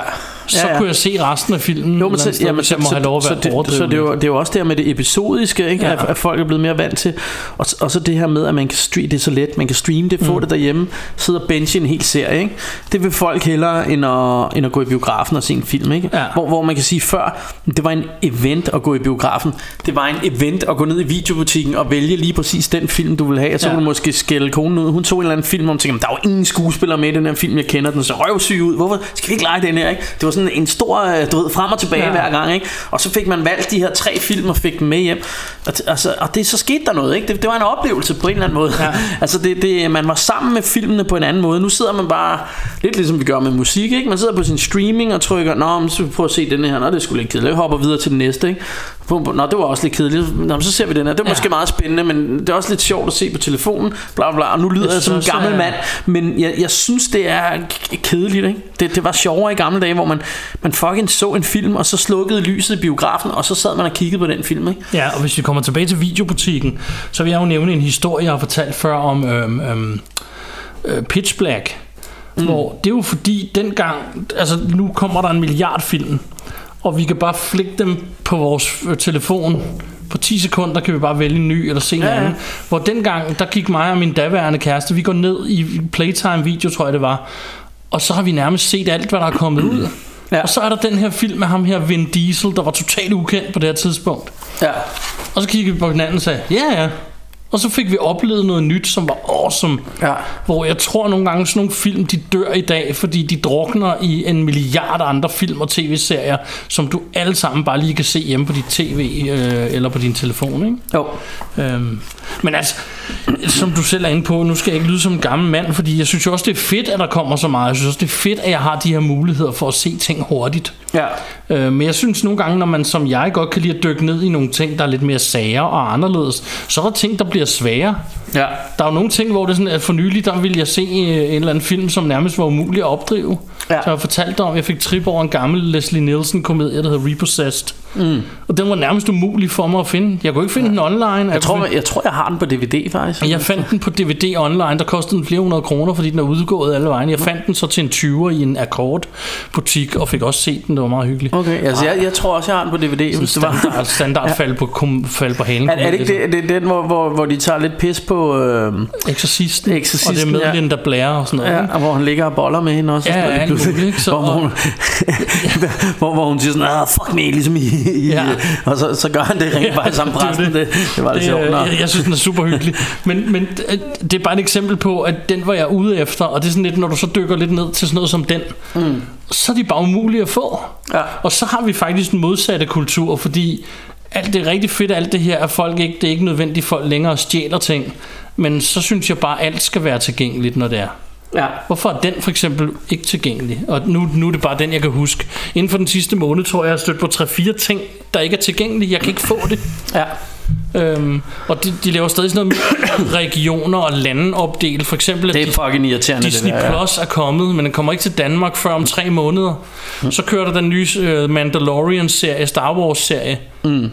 Så kunne jeg se resten af filmen. Jo, men så, sted, jamen, så, jeg må have lov at så, være så, det, så det, er jo, det er jo også det her med det episodiske, ikke? Ja. At, at folk er blevet mere vant til. Og, og så det her med, at man kan streame, det er så let, man kan streame det, få mm. det derhjemme, sidde og benche en hel serie, ikke? Det vil folk hellere, end at, end at gå i biografen og se en film, ikke? Ja. Hvor, hvor man kan sige før, det var en event at gå i biografen. Det var en event at gå ned i videobutikken og vælge lige præcis den film, du vil have. Og så Ja. ja. kunne du måske skælde konen ud. Hun tog en eller anden film, og hun tænkte, "Men der er jo ingen skuespiller med i den her film, jeg kender den, så røvsyg ud. Hvorfor skal vi ikke lege den her, ikke? Det var sådan en stor, øh, du ved, frem og tilbage ja. Hver gang, ikke? Og så fik man valgt de her tre film og fik dem med hjem. Og, altså, og det, så skete der noget, ikke? Det, det var en oplevelse på en eller anden måde. Ja. altså, det, det, man var sammen med filmene på en anden måde. Nu sidder man bare, lidt ligesom vi gør med musik, ikke? Man sidder på sin streaming og trykker, nå, men så prøv at se den her, nå, det sgu lidt kedeligt. Jeg hopper videre til den næste, ikke? Bum, bum. Nå, det var også lidt kedeligt. Nå, men så ser vi den her. Det er Ja. måske meget spændende, men det er også lidt sjovt at se på telefonen. Bla, bla, og nu lyder jeg, Jeg som en gammel øh, mand, men jeg, jeg synes, det er kedeligt, ikke? Det, det var sjovere i gamle dage, hvor man, man fucking så en film, og så slukkede lyset i biografen, og så sad man og kiggede på den film, ikke? Ja, og hvis vi kommer tilbage til videobutikken, så vil jeg jo nævne en historie, jeg har fortalt før om øhm, øhm, øh, Pitch Black. Mm. Hvor det er jo fordi dengang, altså nu kommer der en milliard film, og vi kan bare flikke dem på vores øh, telefon. På 10 sekunder kan vi bare vælge en ny eller se en Ja, ja. anden. Hvor dengang, der gik mig og min daværende kæreste, vi går ned i Playtime video, tror jeg det var, og så har vi nærmest set alt, hvad der er kommet ud. Ja. Og så er der den her film med ham her, Vin Diesel, der var totalt ukendt på det her tidspunkt. Ja. Og så kiggede vi på hinanden og sagde, ja ja. Og så fik vi oplevet noget nyt, som var awesome. Ja. Hvor jeg tror nogle gange, sådan nogle film, de dør i dag, fordi de drukner i en milliard andre film og tv-serier, som du alle sammen bare lige kan se hjemme på dit tv øh, eller på din telefon. Ikke? Jo. Øhm, men altså, som du selv er inde på, nu skal jeg ikke lyde som en gammel mand, fordi jeg synes jo også, det er fedt, at der kommer så meget. Jeg synes også, det er fedt, at jeg har de her muligheder for at se ting hurtigt. Ja. Øh, men jeg synes nogle gange, når man som jeg godt kan lide at dykke ned i nogle ting, der er lidt mere sager og anderledes, så er der ting, der bliver svære. Ja. Der er jo nogle ting, hvor det er sådan, at for nylig, der ville jeg se øh, en eller anden film, som nærmest var umulig at opdrive. Ja. Så jeg fortalte dig om, jeg fik trip over en gammel Leslie Nielsen-komedie, der hedder Repossessed. Mm. Og den var nærmest umulig for mig at finde. Jeg kunne ikke finde ja. den online. Jeg tror, jeg, jeg tror, jeg har den på DVD, faktisk. Jeg fandt den på DVD online, der kostede den flere hundrede kroner, fordi den er udgået alle vejen. Jeg fandt den så til en 20'er i en akkordbutik, og fik også set den, det var meget hyggeligt. Okay, altså jeg, jeg tror også, jeg har den på DVD. Hvis det var. Standard, standard fald, på, kom, fald på halen. Er, er det ikke det, det er den, hvor, hvor, hvor de tager lidt pis på... Øh, Exorcisten, Exorcisten, og det er med ja. Linda Blair og sådan noget. ja, og hvor han ligger og boller med hende også. Ja, og sådan ja, muligt? Så- hvor, hvor, hun, hvor, hvor hun siger sådan, ah, fuck me, ligesom i... i Ja. Og så, så gør han det rent faktisk sammen præsten. Det, det, det var lidt Det, sjovt. jeg, jeg synes, den er super hyggelig. Men, men øh, det er bare et eksempel på, at den var jeg ude efter, og det er sådan lidt, når du så dykker lidt ned til sådan noget som den, mm. så er de bare umulige at få. Ja. Og så har vi faktisk den modsatte kultur, fordi alt det er rigtig fedt, alt det her, at folk ikke, det er ikke nødvendigt, folk længere stjæler ting. Men så synes jeg bare, at alt skal være tilgængeligt, når det er. Ja. Hvorfor er den for eksempel ikke tilgængelig? Og nu, nu er det bare den, jeg kan huske. Inden for den sidste måned, tror jeg, jeg har stødt på 3-4 ting, der ikke er tilgængelige. Jeg kan ikke få det. Ja. Øhm, og de, de laver stadig sådan noget med regioner og lande opdelt. For eksempel, Det er fucking irriterende, Disney det der. ja. Plus er kommet, men den kommer ikke til Danmark før om tre måneder. Så kører der den nye uh, Mandalorian-serie, Star Wars-serie. Mm.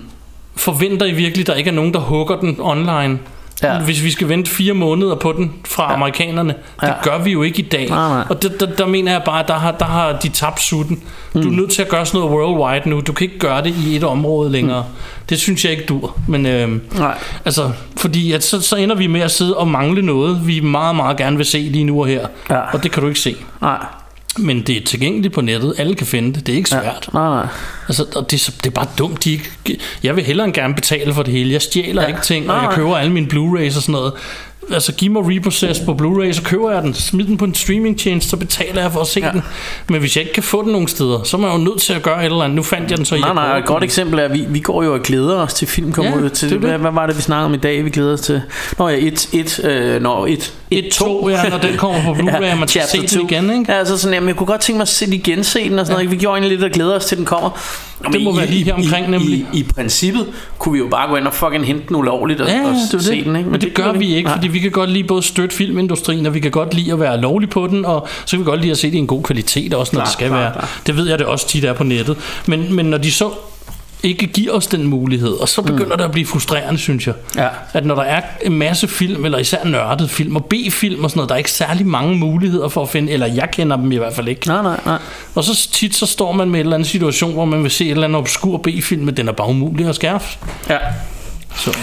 Forventer I virkelig, der ikke er nogen, der hugger den online? Ja. Hvis vi skal vente fire måneder på den fra ja. amerikanerne. Det Ja. gør vi jo ikke i dag. Nej, nej. Og der, der, der mener jeg bare, at der har, der har de tabt sutten. Du er nødt til at gøre sådan noget worldwide nu. Du kan ikke gøre det i et område længere. Det synes jeg ikke dur. Men øhm, Nej. Altså, fordi at så, så ender vi med at sidde og mangle noget, vi meget, meget gerne vil se lige nu og her. Ja. Og det kan du ikke se. Nej. Men det er tilgængeligt på nettet. Alle kan finde det. Det er ikke svært. Nej, nej. Altså, og det, er det er bare dumt. De ikke, jeg vil hellere end gerne betale for det hele. Jeg stjæler ja. ikke ting, og Nej, jeg nej. køber alle mine Blu-rays og sådan noget. Altså, giv mig Repossessed på Blu-ray, så køber jeg den. Smid den på en streamingtjeneste, så betaler jeg for at se ja. den. Men hvis jeg ikke kan få den nogen steder, så er man jo nødt til at gøre et eller andet. Nu fandt jeg den så i Nej, nej, et godt eksempel er, at vi, vi går jo og glæder os til film kommer Ja, ud. Til, det er det. hvad, hvad, var det, vi snakkede om i dag, vi glæder os til? Nå ja, et, et, øh, nå, et, Et, to, ja, når den kommer på Blu-ray, og man skal se chapter den two. igen, ikke? Ja, altså sådan, jamen, jeg kunne godt tænke mig at se den igen, se den og sådan noget. Vi gjorde egentlig lidt og glæder os til, den kommer. Det må være lige her omkring, i, nemlig. I, I, princippet kunne vi jo bare gå ind og fucking hente den ulovligt og, Ja, og det se det. den, ikke? Men det, gør vi ikke, fordi vi kan godt lide både støtte filmindustrien, og vi kan godt lide at være lovlig på den, og så kan vi godt lide at se det i en god kvalitet også, når Klar, det skal klar, være. klar. Det ved jeg det også tit er på nettet. Men, men når de så ikke giver os den mulighed, og så begynder mm. det at blive frustrerende, synes jeg. Ja. At når der er en masse film, eller især nørdede film, og B-film og sådan noget, der er ikke særlig mange muligheder for at finde, eller jeg kender dem i hvert fald ikke. Nej, nej, nej. Og så tit så står man med en eller anden situation, hvor man vil se et eller andet obskur B-film, men den er bare umulig at skaffe. Ja. Så.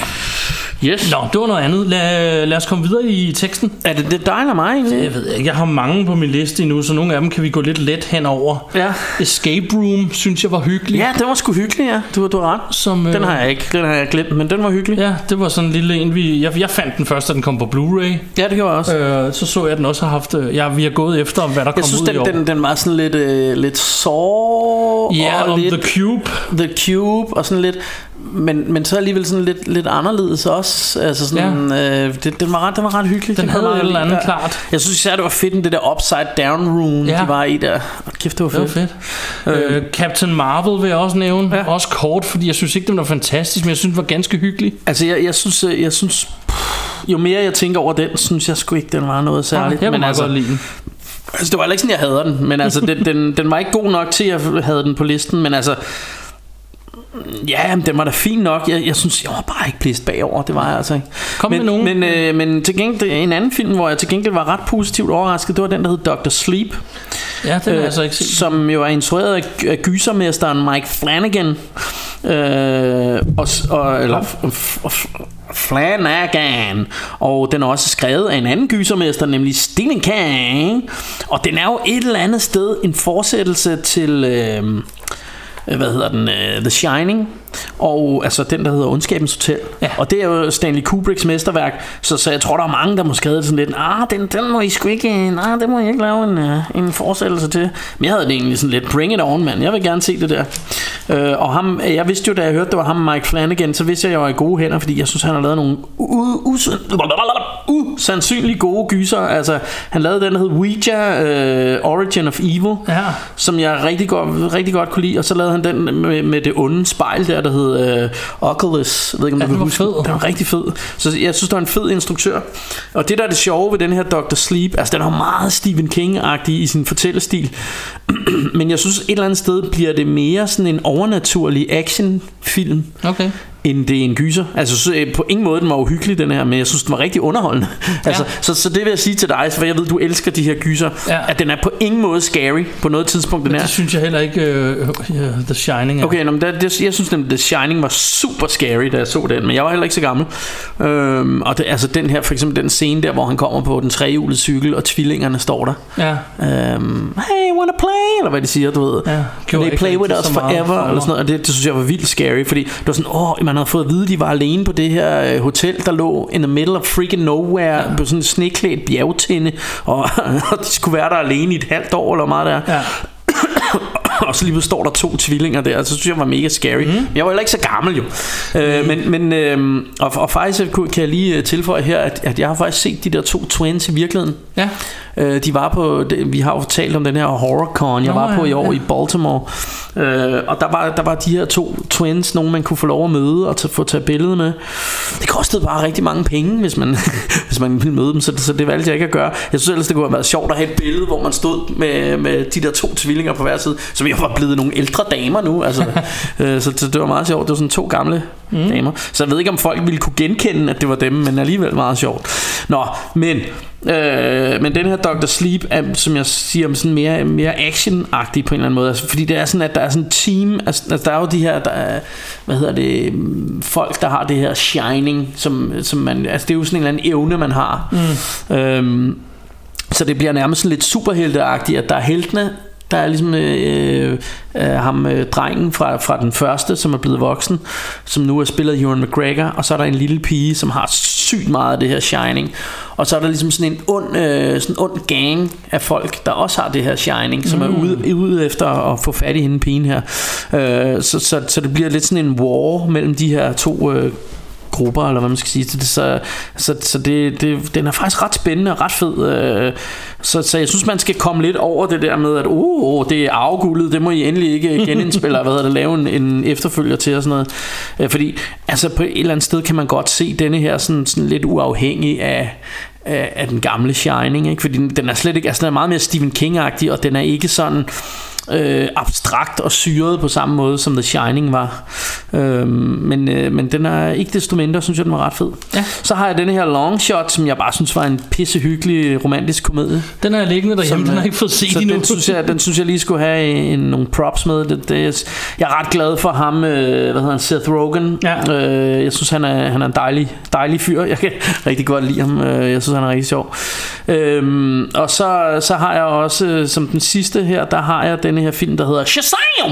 Yes. Nå, det var noget andet. Lad, lad os komme videre i teksten. Er det, det dig eller mig egentlig? Jeg ved ikke, jeg har mange på min liste endnu, så nogle af dem kan vi gå lidt let henover. Ja. Escape Room synes jeg var hyggelig. Ja, den var sgu hyggelig, ja. Du, du har ret. Som, øh, Den har jeg ikke, den har jeg glemt, men den var hyggelig. Ja, det var sådan en lille en, vi, jeg, jeg fandt den først, da den kom på Blu-ray. Ja, det gjorde jeg også. Øh, så så jeg, den også har haft... Øh, ja, vi har gået efter, hvad der Jeg kom synes, ud i år. den, den, den var sådan lidt, øh, lidt sår Ja, og og lidt The Cube. The Cube og sådan lidt men, men så alligevel sådan lidt, lidt anderledes også altså sådan, ja. øh, det, den, var ret, den var ret hyggelig Den Det havde jeg et eller andet klart. Jeg synes især det var fedt det der upside down room Ja. De var i der Kæft det var Det var fedt, fedt. Øh, Captain Marvel vil jeg også nævne. Ja. Ja. Også kort, fordi jeg synes ikke, den var fantastisk, men jeg synes, den var ganske hyggelig. Altså jeg, jeg synes, øh, jeg synes pff, Jo mere jeg tænker over den Synes jeg sgu ikke den var noget særligt jeg kunne men altså, godt lide den. altså, det var ikke sådan jeg hader den Men altså den, den, den var ikke god nok til at jeg havde den på listen Men altså Ja, den var da fin nok. Jeg, jeg synes, jeg var bare ikke blæst bagover. Det var jeg altså ikke. Kom men, med nogen. Men, øh, men til gengæld, en anden film, hvor jeg til gengæld var ret positivt overrasket, det var den, der hed Dr. Sleep. Ja, den øh, jeg så ikke set. Som jo er instrueret af, af gysermesteren Mike Flanagan. Øh, og, og, eller, f- Flanagan Og den er også skrevet af en anden gysermester Nemlig Stephen King Og den er jo et eller andet sted En fortsættelse til øh, Øh, hvad hedder den, uh, The Shining, og altså den, der hedder Ondskabens Hotel. Ja. Og det er jo Stanley Kubricks mesterværk, så, så jeg tror, der er mange, der måske havde sådan lidt, ah, den, den må I sgu ikke, nej, den må I ikke lave en, uh, en fortsættelse til. Men jeg havde det egentlig sådan lidt, bring it on, mand, jeg vil gerne se det der. Uh, og ham, jeg vidste jo, da jeg hørte, det var ham, Mike Flanagan, så vidste jeg, at jeg var i gode hænder, fordi jeg synes, han har lavet nogle usandsynligt gode gyser. Altså, han lavede den, der hed Ouija, uh, Origin of Evil, Ja. som jeg rigtig godt, rigtig godt kunne lide. Og så lavede han den med, med det onde spejl der, der hed uh, Oculus. Jeg ved ikke, om Ja, du den kan var huske fed. Den var rigtig fed. Så jeg synes, det var en fed instruktør. Og det, der er det sjove ved den her Dr. Sleep, altså den er meget Stephen King-agtig i sin fortællestil. Men jeg synes, et eller andet sted bliver det mere sådan en overnaturlig actionfilm Okay. End det er en gyser. Altså så, øh, på ingen måde den var uhyggelig den her, men jeg synes den var rigtig underholdende. altså, så, så det vil jeg sige til dig, for jeg ved du elsker de her gyser, Ja. at den er på ingen måde scary på noget tidspunkt den Men er. det synes jeg heller ikke, uh, The Shining er. Okay, nå, men det, det, jeg synes nemlig, The Shining var super scary, da jeg så den, men jeg var heller ikke så gammel. Øhm, og det, altså den her, for eksempel den scene der, hvor han kommer på den trehjulede cykel, og tvillingerne står der. Ja. Øhm, hey, wanna play? Eller hvad de siger, du ved. Ja, they play with us forever? for Eller sådan noget. Og det, det synes jeg var vildt scary, fordi det var sådan, åh, man havde fået at vide, at de var alene på det her øh, hotel, der lå in the middle of freaking nowhere, ja. på sådan en sneklædt bjergtinde, og, og de skulle være der alene i et halvt år, eller meget der. Ja. og så lige pludselig står der to tvillinger der, så synes jeg var mega scary. Mm. Jeg var heller ikke så gammel jo. Øh, men, men øh, og, og faktisk øh, kan jeg lige øh, tilføje her, at, at jeg har faktisk set de der to twins i virkeligheden. Ja. Øh, de var på, vi har jo talt om den her HorrorCon, jeg Nå, var på ja, i år ja. i Baltimore. Øh, og der var, der var de her to twins, nogen man kunne få lov at møde og få tage billede med. Det kostede bare rigtig mange penge, hvis man, hvis man ville møde dem, så, så det valgte jeg ikke at gøre. Jeg synes ellers, det kunne have været sjovt at have et billede, hvor man stod med, med de der to tvillinger på hver side, som jeg var blevet nogle ældre damer nu. Altså, øh, så, så det var meget sjovt. Det var sådan to gamle mm. damer. Så jeg ved ikke, om folk ville kunne genkende, at det var dem, men alligevel meget sjovt. Nå, men Øh, men den her Dr. Sleep er, som jeg siger, sådan mere, mere action-agtig på en eller anden måde. Altså, fordi det er sådan, at der er sådan en team. Altså, altså, der er jo de her, der er, hvad hedder det, folk, der har det her shining, som, som man, altså det er jo sådan en eller anden evne, man har. Mm. Øhm, så det bliver nærmest sådan lidt superhelteagtigt, at der er heltene, der er ligesom øh, øh, ham øh, drengen fra, fra den første, som er blevet voksen, som nu er spillet Ewan McGregor, og så er der en lille pige, som har sygt meget af det her Shining. Og så er der ligesom sådan en ond, øh, sådan ond gang af folk, der også har det her Shining, som mm. er ude, ude efter at få fat i hende pigen her. Øh, så, så, så det bliver lidt sådan en war mellem de her to øh, grupper, eller hvad man skal sige. Så, så, så, så det, det, den er faktisk ret spændende og ret fed. øh, Så, så jeg synes, man skal komme lidt over det der med, at uh, det er afguldet, det må I endelig ikke genindspille, og hvad hedder det, lave en, en efterfølger til og sådan noget. Øh, Fordi altså på et eller andet sted kan man godt se denne her sådan, sådan lidt uafhængig af, af, af den gamle Shining, ikke? fordi den, den er slet ikke, altså den er meget mere Stephen King-agtig, og den er ikke sådan øh, abstrakt og syret på samme måde som The Shining var. Øhm, men, øh, men den er ikke desto mindre, synes jeg, den var ret fed. Ja. Så har jeg denne her Long Shot, som jeg bare synes var en pissehyggelig romantisk komedie. Den er liggende derhjemme, den har jeg ikke fået set endnu. den synes, jeg, den synes jeg lige skulle have en, nogle props med. Det, det, jeg er ret glad for ham, øh, hvad hedder han, Seth Rogen. Ja. Øh, jeg synes, han er, han er en dejlig, dejlig fyr. Jeg kan rigtig godt lide ham. Øh, Jeg synes, han er rigtig sjov. Øhm, og så, så har jeg også, øh, som den sidste her, der har jeg denne her film, der hedder Shazam!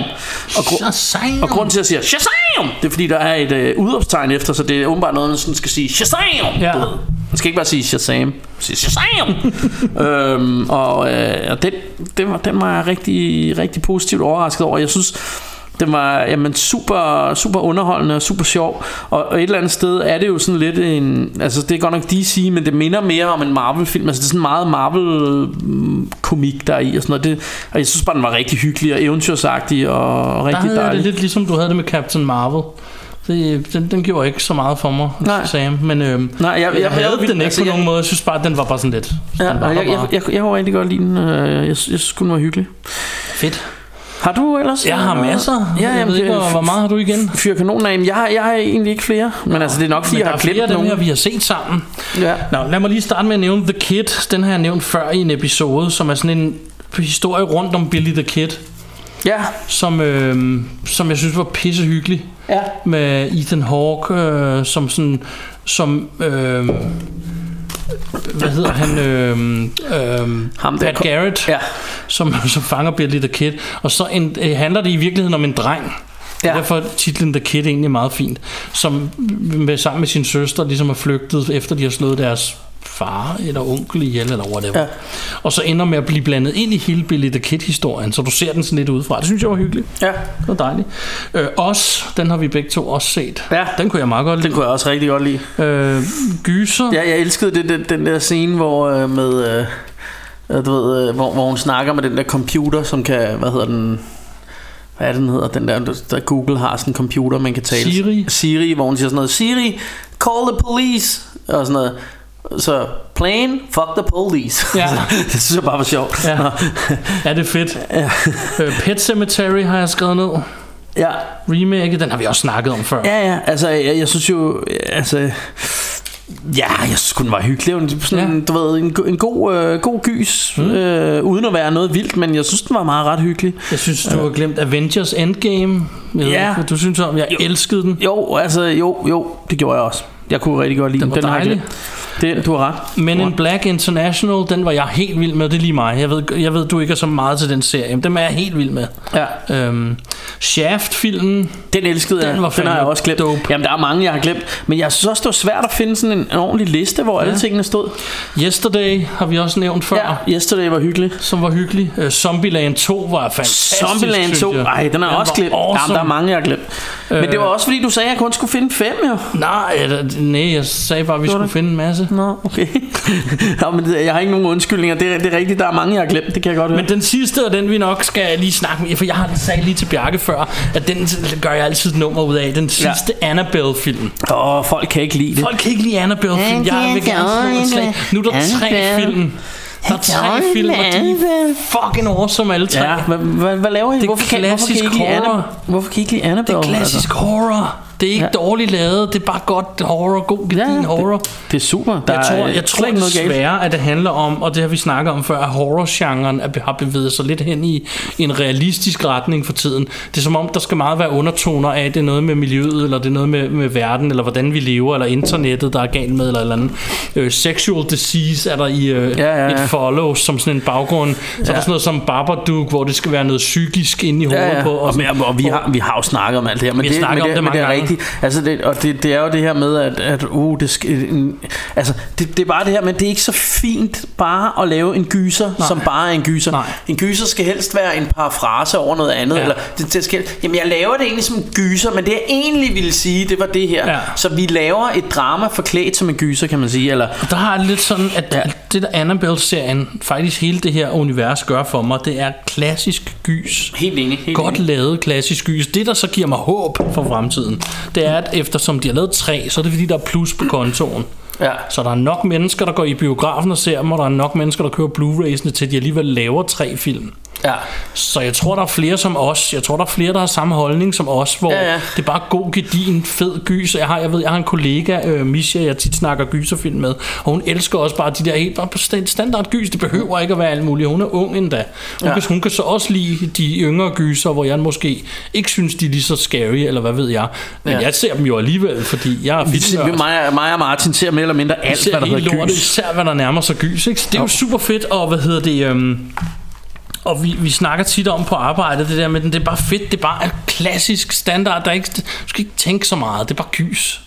Og, gru- Shazam! og grunden til, at jeg siger Shazam, det er fordi, der er et øh, udopstegn efter, så det er åbenbart noget, man sådan skal sige Shazam! Ja. Man skal ikke bare sige Shazam, man skal sige Shazam! øhm, og øh, og den, den, var, den var jeg rigtig, rigtig positivt overrasket over. Jeg synes, den var jamen, super, super underholdende og super sjov. Og, og et eller andet sted er det jo sådan lidt en... Altså det er godt nok DC, men det minder mere om en Marvel-film. Altså det er sådan meget Marvel-komik, der er i og sådan noget. Det, og jeg synes bare, den var rigtig hyggelig og eventyrsagtig og Der rigtig havde jeg det dejlig. lidt ligesom du havde det med Captain Marvel. Det, den, den gjorde ikke så meget for mig, Nej. Sam. Men øhm, Nej, jeg, jeg, jeg havde jeg, den ikke altså, på jeg, nogen måde. Jeg synes bare, at den var bare sådan lidt. Ja, den var jeg, jeg, jeg, jeg, jeg kunne rigtig godt lide den. Øh, Jeg, jeg synes, den var hyggelig. fedt. Har du ellers? Jeg har masser. Ja, jeg jamen, ved ikke, hvor, hvor meget har du igen? Fyr kanonen af. Jamen, Jeg har, jeg har egentlig ikke flere. Men altså, det er nok fordi, jeg har er flere glemt af dem her, vi har set sammen. Ja. Nå, lad mig lige starte med at nævne The Kid. Den har jeg nævnt før i en episode, som er sådan en historie rundt om Billy the Kid, ja, som, øh, som jeg synes var pissehyggelig. ja. Med Ethan Hawke, øh, som sådan, som, øh, hvad hedder han, øh, øh, Ham der Pat kom- Garrett, Ja. som, som fanger Billy the Kid. Og så en, øh, handler det i virkeligheden om en dreng. Ja. Derfor er titlen The Kid egentlig meget fint. Som med, sammen med sin søster ligesom er flygtet, efter de har slået deres far eller onkel ihjel, eller whatever. Ja. Og så ender med at blive blandet ind i hele Billy the Kid-historien, så du ser den sådan lidt udefra. Det synes jeg var hyggeligt. Ja. Det var dejligt. Øh, Os, den har vi begge to også set. Ja. Den kunne jeg meget godt Den lide. kunne jeg også rigtig godt lide. Øh, gyser. Ja, jeg elskede det, den, den der scene, hvor øh, med... Øh, du ved, øh, hvor, hvor hun snakker med den der computer, som kan... Hvad hedder den? Hvad er det, den hedder? Den der, der Google har sådan en computer, man kan tale. Siri. Siri, hvor hun siger sådan noget. Siri, call the police. Og sådan noget. Så plane, fuck the police. Ja. det synes jeg bare var sjovt. Ja. Ja, det er fedt. øh, Pet Cemetery har jeg skrevet ned. ja. Remake, den har vi også snakket om før. Ja, ja, altså jeg, jeg synes jo, altså... Ja, jeg synes kun den var hyggelig. Det var Sådan, Ja. ja. Du ved, en, en god, øh, god gys, mm. øh, uden at være noget vildt, men jeg synes, den var meget ret hyggelig. Jeg synes, du har glemt Avengers Endgame. Jeg ved Ja. hvad du synes om. Jeg elskede den. Jo, altså, jo, jo, det gjorde jeg også. Jeg kunne rigtig godt lide Den var har jeg dejlig. Den, du har ret. Men in har- Black International, den var jeg helt vild med. Det er lige mig. Jeg ved, jeg ved du ikke er så meget til den serie. Men den er jeg helt vild med. Ja, Øhm, Shaft-filmen. den elskede jeg. Den var den har jeg også glemt. dope. Jamen, der er mange, jeg har glemt. Men jeg synes også, det var svært at finde sådan en, en ordentlig liste, hvor ja. alle tingene stod. Yesterday har vi også nævnt før. Ja, Yesterday var hyggelig. Som var hyggelig. Øh, Zombieland 2 var fantastisk, Zombieland synes 2, jeg. ej, den er Den også glemt. awesome. Jamen, der er mange, jeg har glemt. Men det var også fordi, du sagde, at jeg kun skulle finde fem, jo. Nej, nej, jeg sagde bare, at vi skulle finde en masse. Nå, okay. Nå, men jeg har ikke nogen undskyldninger. Det er, det er rigtigt, der er mange, jeg har glemt. Det kan jeg godt høre. Men den sidste, og den vi nok skal lige snakke med, for jeg har sagt lige til Bjarke før, at den gør jeg altid nummer ud af. Den sidste ja. Annabelle-film. Åh, folk kan ikke lide det. Folk kan ikke lide Annabelle-film. Jeg vil gerne slå et slag. Nu er der tre film. Der er tre film, og de er fucking awesome alle tre. Ja, hvad, hvad, hvad laver I? Det er hvorfor, kan, hvorfor, kan I ikke lide hvorfor kan I ikke lide Annabelle? Det er klassisk horror. Det er ikke Ja. ja. dårligt lavet, det er bare godt horror, god Ja, gedin det- horror. Altså, det er super. Der Jeg tror, er jeg tror ikke noget desværre, at det handler om, og det har vi snakket om før, at horrorgenren har bevæget sig lidt hen i, en realistisk retning for tiden. Det er som om, der skal meget være undertoner af, at det er noget med miljøet, eller det er noget med, med verden, eller hvordan vi lever, eller internettet, der er galt med, eller eller andet. Øh, sexual disease er der i øh, Ja, ja, ja. et follow, som sådan en baggrund. Så er der sådan noget som Babadook, hvor det skal være noget psykisk inde i hovedet Ja, ja. på. Og, sådan- og, og vi, har, vi har jo snakket om alt det her, men Vi det, men snakket om det, det men det er mange Altså det, og det, det er jo det her med, at, at uh, det, en, altså, det, det er bare det her, men det er ikke så fint bare at lave en gyser, Nej. som bare er en gyser. Nej. En gyser skal helst være en parafrase over noget andet. Ja. Eller det, det skal, jamen jeg laver det egentlig som en gyser, men det jeg egentlig ville sige, det var det her. Ja. Så vi laver et drama forklædt som en gyser, kan man sige. Eller, Der har jeg lidt sådan, at ja. det der Annabelle-serien, faktisk hele det her univers gør for mig, det er klassisk gys. helt enig. Helt Godt enig. lavet klassisk gys. Det, der så giver mig håb for fremtiden, det er, at eftersom de har lavet tre, så er det fordi, der er plus på kontoen. Ja. Så der er nok mennesker, der går i biografen og ser dem, og der er nok mennesker, der køber Blu-rays'ene til, at de alligevel laver tre film. Ja. Så jeg tror, der er flere som os. Jeg tror, der er flere, der har samme holdning som os, hvor Ja, ja. det er bare god, gedin, fed gys. Jeg har, jeg ved, jeg har en kollega, øh, Misha, jeg tit snakker gyserfilm med, og hun elsker også bare de der helt bare standard gys. Det behøver ikke at være alt muligt. Hun er ung endda. Hun, Ja. kan, hun kan så også lide de yngre gyser, hvor jeg måske ikke synes, de er lige så scary, eller hvad ved jeg. Men Ja. jeg ser dem jo alligevel, fordi jeg er filmnørd. mig, mig og Martin ser mere eller mindre alt, hvad der hedder gys. især hvad der nærmer sig gys. Ikke? Så det er jo super fedt, og hvad hedder det... Øhm, og vi, vi snakker tit om på arbejdet, det der med den, det er bare fedt, det er bare en klassisk standard, der er ikke, du skal ikke tænke så meget, det er bare gys.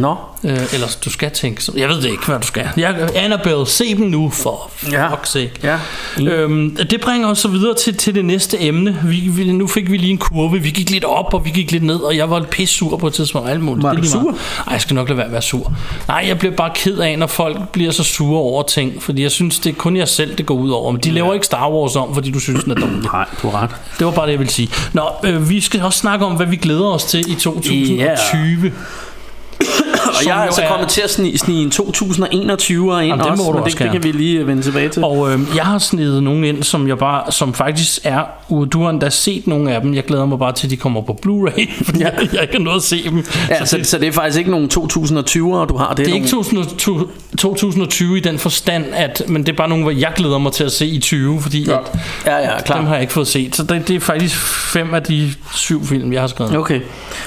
Nå. Øh, eller du skal tænke jeg ved det ikke, hvad du skal. Jeg, Annabelle, se dem nu, for Ja. fuck's sake. Ja. Øhm, det bringer os så videre til, til det næste emne. Vi, vi, nu fik vi lige en kurve. Vi gik lidt op, og vi gik lidt ned, og jeg var pisse sur på et tidspunkt. Alt muligt. Var du sur? Ej, jeg skal nok lade være at være sur. Nej, jeg bliver bare ked af, når folk bliver så sure over ting, fordi jeg synes, det er kun jeg selv, det går ud over. Men de laver ikke Star Wars om, fordi du synes, den er dårlig. Nej, du har ret. Det var bare det, jeg ville sige. Nå, øh, vi skal også snakke om, hvad vi glæder os til i 2020. Og jeg er altså kommet til at snige, snige en 2021 ind Jamen, det også, men også det, det kan vi lige vende tilbage til. Og øh, jeg har snedet nogen ind, som jeg bare, som faktisk er, du har endda set nogle af dem. Jeg glæder mig bare til, at de kommer på Blu-ray, fordi Ja. jeg, jeg ikke har nået at se dem. Ja, så, det, så det er faktisk ikke nogen 2020'ere, du har. Det er, det er nogle, ikke 2020, 2020 i den forstand, at, men det er bare nogle, hvor jeg glæder mig til at se i 20, fordi ja. at, Ja, ja, klar. dem har jeg ikke fået set. Så det, det er faktisk fem af de syv film, jeg har skrevet. Okay.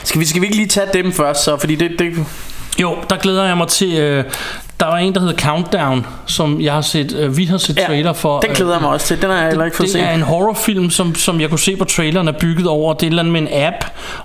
Skal vi, skal vi ikke lige tage dem først, så? Fordi det, det, jo, der glæder jeg mig til... Øh, der var en, der hedder Countdown, som jeg har set, øh, vi har set Ja, trailer for. den glæder jeg mig også til. Den har jeg heller ikke fået det set. er en horrorfilm, som, som jeg kunne se på traileren er bygget over. Det er et eller andet med en app,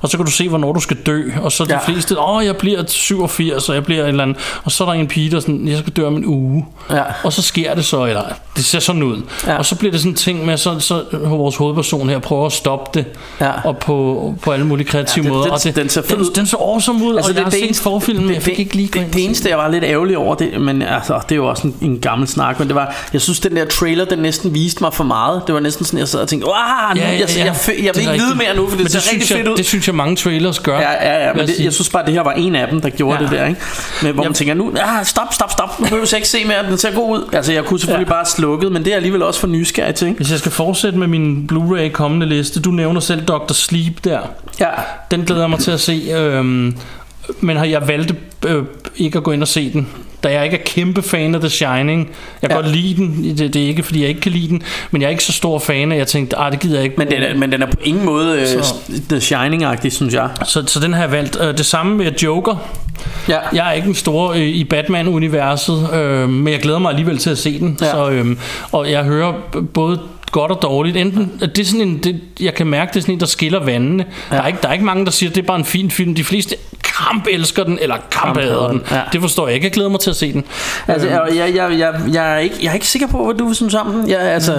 og så kan du se, hvornår du skal dø. Og så de Ja. fleste, åh, jeg bliver 87, og jeg bliver et eller andet. Og så er der en pige, der sådan, jeg skal dø om en uge. Ja. Og så sker det så, eller det ser sådan ud. Ja. Og så bliver det sådan en ting med, så, så vores hovedperson her prøver at stoppe det. Ja. Og på, på alle mulige kreative Ja, den- måder. den- og det, den ser den, ud. den så awesome ud, altså, og jeg har set forfilmen, men jeg fik ikke lige det, det, eneste, jeg var lidt ærgerlig over, det, men altså, det er jo også en, en gammel snak, men det var, jeg synes, den der trailer, den næsten viste mig for meget. Det var næsten sådan, jeg sad og tænkte, nu, jeg, jeg, jeg, jeg, Det vil ikke vide rigtigt. mere nu, for det, Men ser rigtig jeg, fedt ud. Det synes jeg, mange trailers gør. Ja, ja, ja, men det, sige. jeg synes bare, det her var en af dem, der gjorde Ja. det der, ikke? Men hvor man Jamen- tænker, nu, ah, stop, stop, stop, nu behøver jeg ikke se mere, den ser god ud. Altså, jeg kunne selvfølgelig Ja. bare slukket, men det er alligevel også for nysgerrig til, ikke? Hvis jeg skal fortsætte med min Blu-ray kommende liste, du nævner selv Dr. Sleep der. Ja, Den glæder jeg mig til at se. Øhm, men har jeg valgt øh, ikke at gå ind og se den. Da jeg ikke er kæmpe fan af The Shining. Jeg kan Ja. godt lide den. Det, det er ikke, fordi jeg ikke kan lide den. Men jeg er ikke så stor fan af, jeg tænkte, ah, det gider jeg ikke. men den er, men den er på ingen måde øh, Så- The Shining-agtig, synes jeg. Så, så den har jeg valgt. Øh, det samme med Joker. Ja, Jeg er ikke en stor øh, i Batman-universet, øh, men jeg glæder mig alligevel til at se den. Ja. Så, øh, og jeg hører både godt og dårligt. Enten, det er sådan en, det, jeg kan mærke, det er sådan en, der skiller vandene. Ja. Der, er ikke, der er ikke mange, der siger, at det er bare en fin film. De fleste kamp elsker den, eller kamp hader den. Ja. Det forstår jeg ikke. Jeg glæder mig til at se den. altså, jeg, jeg, jeg, jeg, jeg, er ikke, jeg er ikke sikker på, hvad du synes om den. Jeg, altså,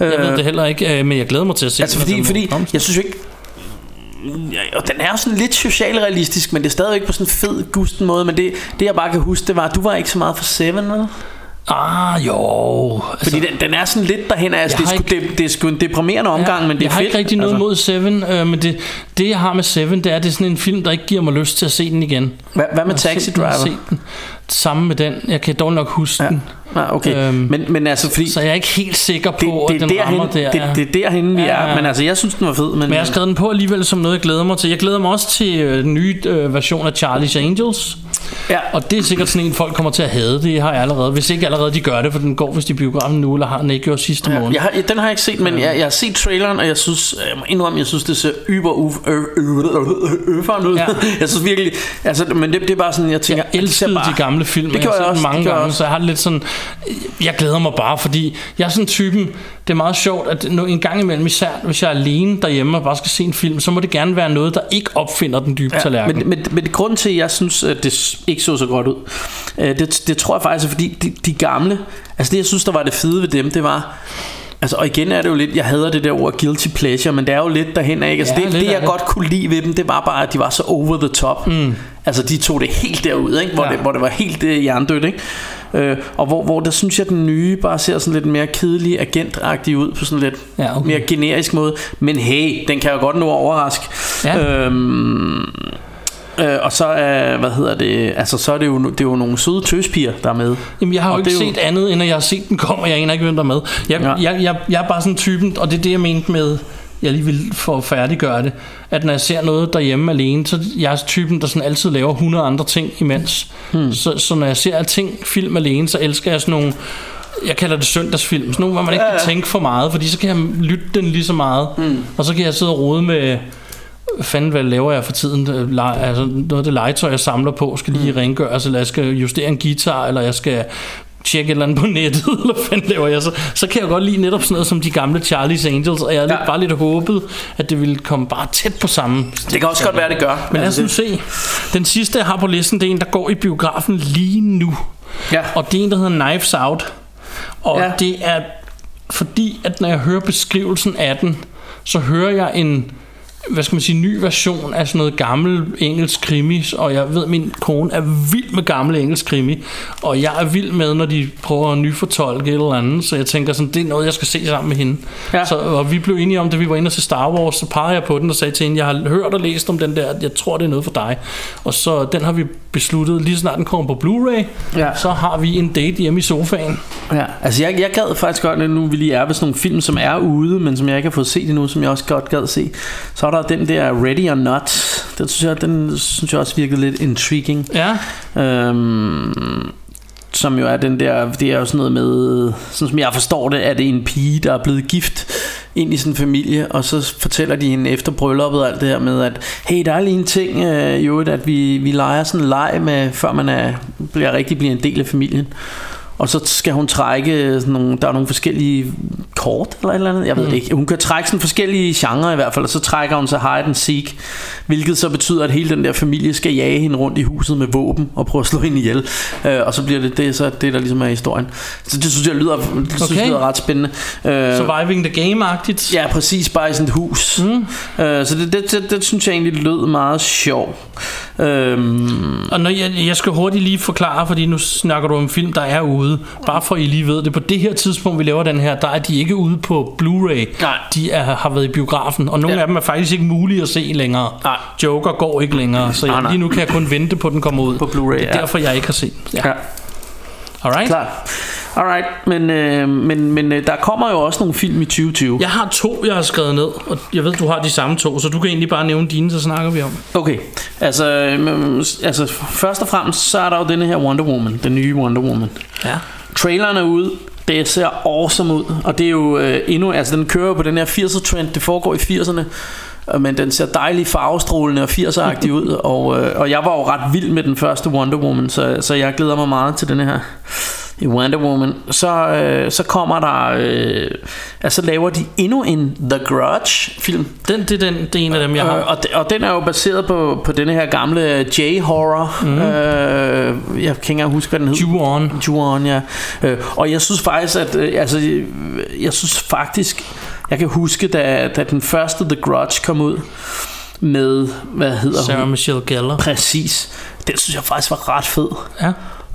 øh, Jeg ved det heller ikke, øh, men jeg glæder mig til at se Altså den. fordi, den fordi jeg synes jo ikke og den er jo sådan lidt socialrealistisk Men det er stadigvæk på sådan en fed gusten måde Men det, det jeg bare kan huske Det var at du var ikke så meget for Seven vel? Ah, jo. Altså, Fordi den, den er sådan lidt derhen altså, Jeg det, er sgu, det, det er sgu en deprimerende omgang Men det er jeg har fedt ikke rigtig noget altså. mod Seven, øh, men det, det jeg har med Seven, det er, det er sådan en film, der ikke giver mig lyst til at se den igen. Hvad, hvad med Taxi Driver? Samme med den. Jeg kan dog nok huske Ja. den. Nej, okay Øhm, men, men altså fordi Så jeg er ikke helt sikker det, på, det, at er den rammer derhen, der. det, ja. det, det er derhen vi Ja, er ja. Men altså jeg synes den var fed Men, Men jeg har skrevet den på alligevel som noget, jeg glæder mig til. Jeg glæder mig også til øh, den nye øh, version af Charlie's Angels. ja, Og det er sikkert sådan en, folk kommer til at hade. Det har jeg allerede. Hvis ikke allerede de gør det, for den går hvis de biografen nu, eller har den ikke gjort sidste måned. jeg har, den har jeg ikke set, men jeg, jeg har set traileren, og jeg synes, jeg må indrømme, jeg synes, det ser yber øferen ud. Ja. Jeg synes virkelig, altså, men det, det er bare sådan, jeg tænker, Jeg det elskede de gamle film. Det jeg har set også, mange gange, også. så jeg har lidt sådan... Jeg glæder mig bare, fordi jeg er sådan typen... Det er meget sjovt, at når en gang imellem, især hvis jeg er alene derhjemme og bare skal se en film, så må det gerne være noget, der ikke opfinder den dybe ja, tallerken. men, men, men det grund til, at jeg synes, at det ikke så så godt ud, øh, det, det tror jeg faktisk er, fordi de, de gamle, altså det, jeg synes, der var det fede ved dem, det var, Altså, og igen er det jo lidt, jeg hader det der ord guilty pleasure, men det er jo lidt derhen af. Altså, Ja, det, det jeg det. godt kunne lide ved dem, det var bare, at de var så over the top. Mm. Altså, de tog det helt derud, ikke? Hvor, Ja. det, hvor det var helt uh, jerndødt, ikke? Øh, og hvor, hvor der synes jeg, den nye bare ser sådan lidt mere kedelig, agentagtig ud på sådan lidt Ja, okay. mere generisk måde. Men hey, den kan jo godt nå at overraske. Ja. Øhm, Øh, og så er, hvad hedder det, altså så er det jo, det er jo nogle søde tøspiger, der er med. Jamen, jeg har jo Og ikke er jo- set andet, end at jeg har set den komme, og jeg aner ikke, hvem der er med. Jeg, Ja. jeg, jeg, jeg er bare sådan typen, og det er det, jeg mente med, jeg lige vil at færdiggøre det, at når jeg ser noget derhjemme alene, så jeg er typen, der sådan altid laver 100 andre ting imens. Hmm. Så, så når jeg ser ting, film alene, så elsker jeg sådan nogle, jeg kalder det søndagsfilm, sådan nogle, hvor man ikke Ja, ja. kan tænke for meget, fordi så kan jeg lytte den lige så meget, hmm. og så kan jeg sidde og rode med, fanden hvad laver jeg for tiden? Øh, Altså, noget af det legetøj, jeg samler på, skal lige mm. rengøres, eller jeg skal justere en guitar, eller jeg skal tjekke et eller andet på nettet, eller hvad laver jeg så? Så kan jeg godt lide netop sådan noget som de gamle Charlie's Angels, og jeg havde Ja. bare lidt håbet, at det ville komme bare tæt på samme. Det kan også godt være, det gør. Men lad os Altså, nu se. Den sidste, jeg har på listen, det er en, der går i biografen lige nu. Ja. Og det er en, der hedder Knives Out. Og ja. det er fordi, at når jeg hører beskrivelsen af den, så hører jeg en hvad skal man sige, ny version af sådan noget gammel engelsk krimi, og jeg ved, min kone er vild med gammel engelsk krimi, og jeg er vild med, når de prøver at nyfortolke et eller andet, så jeg tænker sådan, det er noget, jeg skal se sammen med hende. Ja. Så, og vi blev enige om, da vi var inde og se Star Wars, så pegede jeg på den og sagde til hende, jeg har hørt og læst om den der, jeg tror, det er noget for dig. Og så den har vi besluttet, lige snart den kommer på Blu-ray, Ja. så har vi en date hjemme i sofaen. Ja, altså jeg, jeg gad faktisk godt, nu vi lige er ved sådan nogle film, som er ude, men som jeg ikke har fået set endnu, som jeg også godt gad se. Så er der den der Ready or Not. Den synes jeg, den synes jeg også virkede lidt intriguing. Ja, Øhm, som jo er den der, det er jo sådan noget med, sådan som jeg forstår det, er det en pige, der er blevet gift ind i sin familie, og så fortæller de hende efter brylluppet alt det her med, at hey, der er lige en ting, øh, jo, at vi, vi leger sådan en leg med, før man er, bliver rigtig bliver en del af familien. Og så skal hun trække sådan nogle, der er nogle forskellige kort eller et eller andet, jeg ved det ikke. Hun kan trække sådan forskellige genrer i hvert fald, og så trækker hun så hide and seek, hvilket så betyder, at hele den der familie skal jage hende rundt i huset med våben og prøve at slå hende ihjel. Øh, og så bliver det det, så det der ligesom er historien. Så det synes jeg lyder, det synes jeg Okay. lyder ret spændende. Øh, Surviving the Game-agtigt. Ja, præcis, bare i sådan et hus. Mm. Øh, så det, det, det, det synes jeg egentlig lød meget sjov. Øhm, Og når jeg, jeg skal hurtigt lige forklare, fordi nu snakker du om film, der er ude. Bare for I lige ved det. På det her tidspunkt, vi laver den her, der er de ikke ude på Blu-ray. Nej. De er, har været i biografen, og nogle Ja. af dem er faktisk ikke mulige at se længere. Nej. Joker går ikke længere, så Nej, jeg, nej. lige nu kan jeg kun vente på, at den kommer ud. På Blu-ray, Det er ja. derfor, jeg ikke har set den. Ja. ja. Alright? Klart. Alright, men, øh, men, men øh, der kommer jo også nogle film i 2020. Jeg har to, jeg har skrevet ned, og jeg ved, du har de samme to, så du kan egentlig bare nævne dine, så snakker vi om. Okay, altså, øh, altså først og fremmest, så er der jo denne her Wonder Woman, den nye Wonder Woman. Ja. Traileren er ude, det ser awesome ud, og det er jo øh, endnu, altså den kører på den her 80'er trend, det foregår i 80'erne, øh, men den ser dejligt farvestrålende og 80'er-agtig ud, og, øh, og jeg var jo ret vild med den første Wonder Woman, så, så jeg glæder mig meget til den her i Wonder Woman. Så, øh, så kommer der, øh, altså laver de endnu en The Grudge film, Den, det, er den, det er en af dem, jeg har. Øh, og, de, og den er jo baseret på, på denne her gamle J-horror. Mm. Øh, jeg kan ikke engang huske, hvad den hed. Ju-on. Ju-on, ja. Øh, og jeg synes faktisk, at øh, altså, jeg synes faktisk, jeg kan huske, da, da den første The Grudge kom ud med, hvad hedder Sarah hun? Michelle Gellar. Præcis. Den synes jeg faktisk var ret fed. Ja.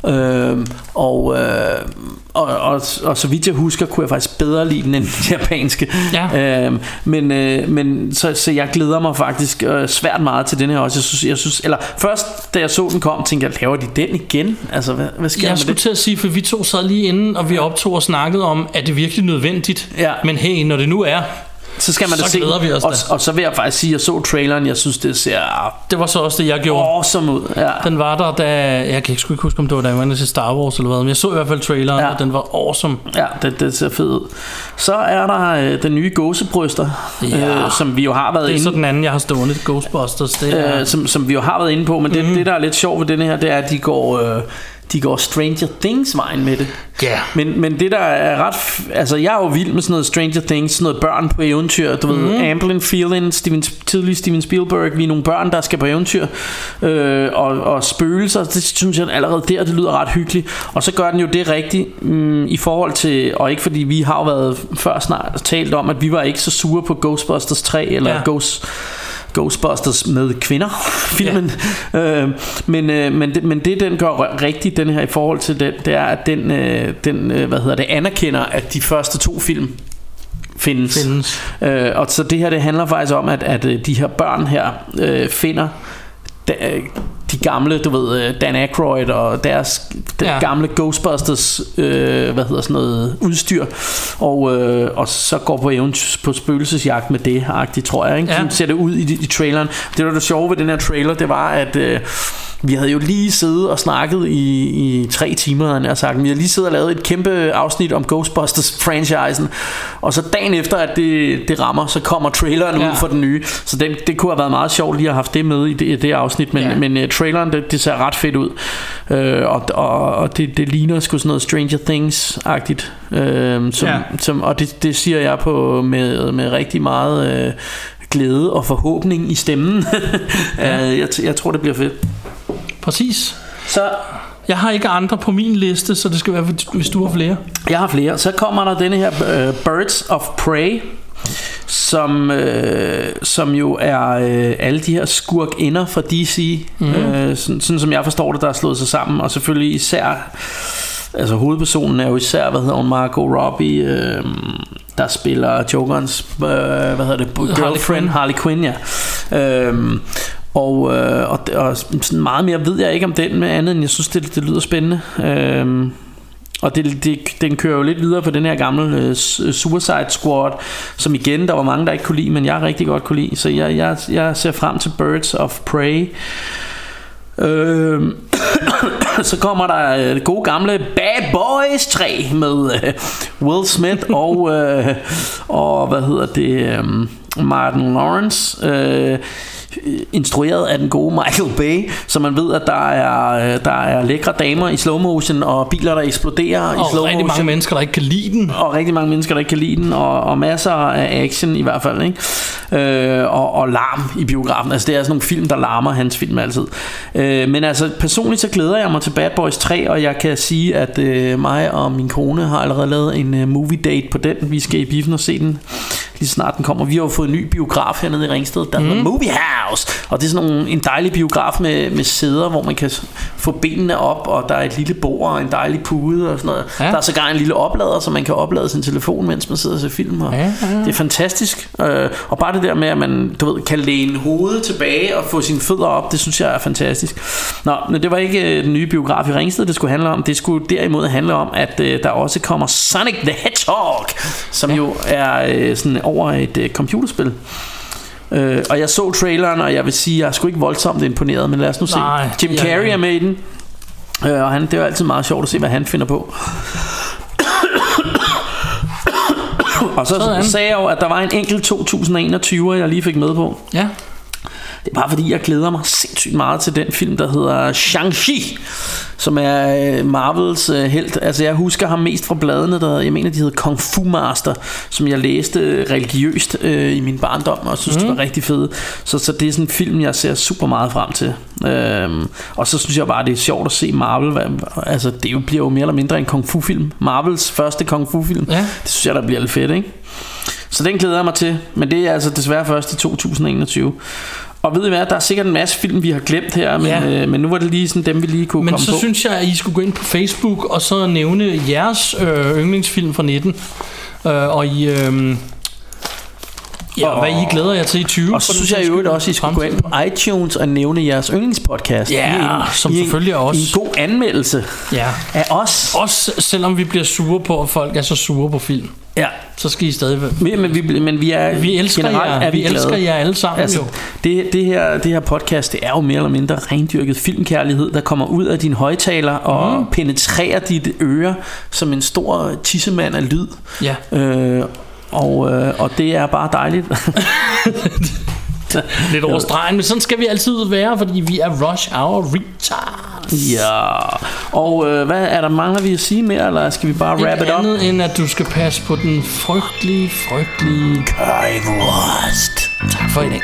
Øhm, og, øh, og, og, og så vidt jeg husker, kunne jeg faktisk bedre lide den end den japanske. Ja. Øhm, men øh, men så, så jeg glæder mig faktisk øh, svært meget til den her også. Jeg synes, jeg synes, eller først da jeg så den kom, tænkte jeg, laver de den igen? Altså, hvad, hvad sker Jeg med skulle det? til at sige, for vi to sad lige inden, og vi optog og snakkede om, er det virkelig nødvendigt? Ja. Men hey, når det nu er, Så skal man da så se glæder vi os og, da. og så vil jeg faktisk sige, at jeg så traileren, jeg synes, det ser det var så også det, jeg gjorde. awesome ud. Ja. Den var der, da... Jeg kan ikke huske, om det var da jeg var inde til Star Wars eller hvad, men jeg så i hvert fald traileren, Ja. og den var awesome. Ja, det, det ser fedt ud. Så er der øh, den nye gåsebryster, Ja. øh, som vi jo har været Det er inde så den anden, jeg har stående, Ghostbusters. Det er, øh, som, som vi jo har været inde på, men det, mm. det der er lidt sjovt ved denne her, det er, at de går, øh, de går Stranger Things vejen med det. ja. Men, men det der er ret Altså jeg er jo vild med sådan noget Stranger Things Sådan noget børn på eventyr Du mm. Mhm. ved Amblin Feeling Steven, Tidlig Steven Spielberg Vi er nogle børn der skal på eventyr øh, og, og spøgelser Det synes jeg allerede der Det lyder ret hyggeligt Og så gør den jo det rigtigt mm, I forhold til Og ikke fordi vi har jo været før snart talt om At vi var ikke så sure på Ghostbusters 3 Eller. Ja. Ghost Ghostbusters med kvinder filmen ja. øh, men, øh, men, det, men det den gør rigtigt den her i forhold til den det er at den, øh, den øh, hvad hedder det anerkender at de første to film findes, Findes. Øh, og så det her det handler faktisk om at, at øh, de her børn her øh, finder da, de gamle, du ved, øh, Dan Aykroyd og deres den Ja. gamle Ghostbusters, øh, hvad hedder sådan noget, udstyr, og, øh, og så går på eventyr på spøgelsesjagt med det, agtigt, tror jeg, ikke? Ja. Sådan ser det ud i, i traileren. Det, der var det sjove ved den her trailer, det var, at øh, vi havde jo lige siddet og snakket i, i tre timer, jeg nær sagt. Vi havde lige siddet og lavet et kæmpe afsnit om Ghostbusters-franchisen, og så dagen efter, at det, det rammer, så kommer traileren Ja. ud for den nye. Så det, det kunne have været meget sjovt lige at have haft det med i det, det afsnit, men, ja. men uh, traileren, det, det ser ret fedt ud. Uh, og og, og det, det ligner sgu sådan noget Stranger Things-agtigt. Uh, som, Ja. som, og det, det siger jeg på med, med rigtig meget uh, glæde og forhåbning i stemmen. ja. uh, jeg, jeg tror, det bliver fedt. Præcis. Så Jeg har ikke andre på min liste, så det skal være, hvis du har flere. Jeg har flere. Så kommer der denne her uh, Birds of Prey, som, øh, som jo er øh, alle de her skurkinder fra DC, mm. øh, sådan, sådan som jeg forstår det, der er slået sig sammen, og selvfølgelig især, altså hovedpersonen er jo især, hvad hedder hun, Margot Robbie, øh, der spiller Jokerens, øh, hvad hedder det, girlfriend, Quinn. Harley Quinn, ja. Øh, og, øh, og, og sådan meget mere ved jeg ikke om den med andet, end jeg synes, det, det lyder spændende. Øh, og det, det, den kører jo lidt videre på den her gamle uh, Suicide Squad, som igen, der var mange, der ikke kunne lide, men jeg rigtig godt kunne lide. Så jeg, jeg, jeg ser frem til Birds of Prey. Øhm, så kommer der det gode gamle Bad Boys 3 med øh, Will Smith og, øh, og hvad hedder det, øh, Martin Lawrence. Øh, instrueret af den gode Michael Bay, så man ved, at der er, øh, der er lækre damer i slow motion og biler, der eksploderer i Og slow rigtig mange motion mennesker, der ikke kan lide den. og rigtig mange mennesker, der ikke kan lide den, og, og masser af action i hvert fald, ikke? Øh, og, og larm i biografen. Altså det er sådan nogle film, der larmer hans film altid. Øh, men altså personligt så glæder jeg mig til Bad Boys 3, og jeg kan sige, at øh, mig og min kone har allerede lavet en øh, movie date på den. Vi skal i biffen og se den lige snart den kommer. Vi har jo fået en ny biograf hernede i Ringsted, der mm. hedder Movie House, og det er sådan nogle, en dejlig biograf med, med sæder, hvor man kan få benene op, og der er et lille bord og en dejlig pude og sådan noget. Ja. Ja. Der er sågar en lille oplader, så man kan oplade sin telefon, mens man sidder og ser film. Og Ja, ja, ja. Det er fantastisk. Øh, og bare det der med, at man du ved, kan læne hovedet tilbage og få sine fødder op, det synes jeg er fantastisk. Nå, men det var ikke øh, den nye biograf i Ringsted, det skulle handle om. Det skulle derimod handle om, at øh, der også kommer Sonic the Hedgehog, som ja. jo er øh, sådan over et øh, computerspil. Øh, og jeg så traileren, og jeg vil sige, jeg er sgu ikke voldsomt imponeret, men lad os nu se. Nej, Jim ja, Carrey ja. er med i den. Øh, og han, det er jo altid meget sjovt at se, hvad han finder på. og så Sådan. sagde jeg jo, at der var en enkelt 2021, jeg lige fik med på. Ja. Det er bare fordi, jeg glæder mig sindssygt meget til den film, der hedder Shang-Chi, som er øh, Marvels øh, helt. Altså, jeg husker ham mest fra bladene, der jeg mener, de hedder Kung Fu Master, som jeg læste øh, religiøst øh, i min barndom, og synes, mm. det var rigtig fedt. Så, så det er sådan en film, jeg ser super meget frem til. Øhm, og så synes jeg bare, det er sjovt at se Marvel. Hvad, altså, det jo bliver jo mere eller mindre en Kung Fu-film. Marvels første Kung Fu-film. Ja. Det synes jeg, der bliver lidt fedt, ikke? Så den glæder jeg mig til, men det er altså desværre først i 2021. Og ved I hvad, der er sikkert en masse film, vi har glemt her, men, Ja. øh, men nu var det lige sådan dem, vi lige kunne Men komme så på. synes jeg, at I skulle gå ind på Facebook og så nævne jeres øh, yndlingsfilm fra 19. Øh, og I... Øh, ja, og hvad I glæder jer til i 20. og så synes jeg øvrigt også, I skulle gå ind på iTunes og nævne jeres yndlingspodcast. Ja, en, som selvfølgelig. I en god anmeldelse Ja. af os. Også selvom vi bliver sure på, at folk er så sure på film. Ja, Så skal I stadig men, men, vi, men vi er Vi elsker generelt jer. er vi, Vi elsker jer alle sammen Altså, jo. det, det, her, det her podcast, det er jo mere eller mindre rendyrket filmkærlighed, der kommer ud af din højtaler og mm. penetrerer dit øre som en stor tissemand af lyd. Ja. Øh, og, øh, og det er bare dejligt. Lidt over stregen, men sådan skal vi altid være, fordi vi er rush hour retards. ja. Og øh, hvad er der mangler vi at sige mere, eller skal vi bare wrap it Ikke up? andet end, at du skal passe på den frygtelige, frygtelige... Currywurst. Tak for i dag.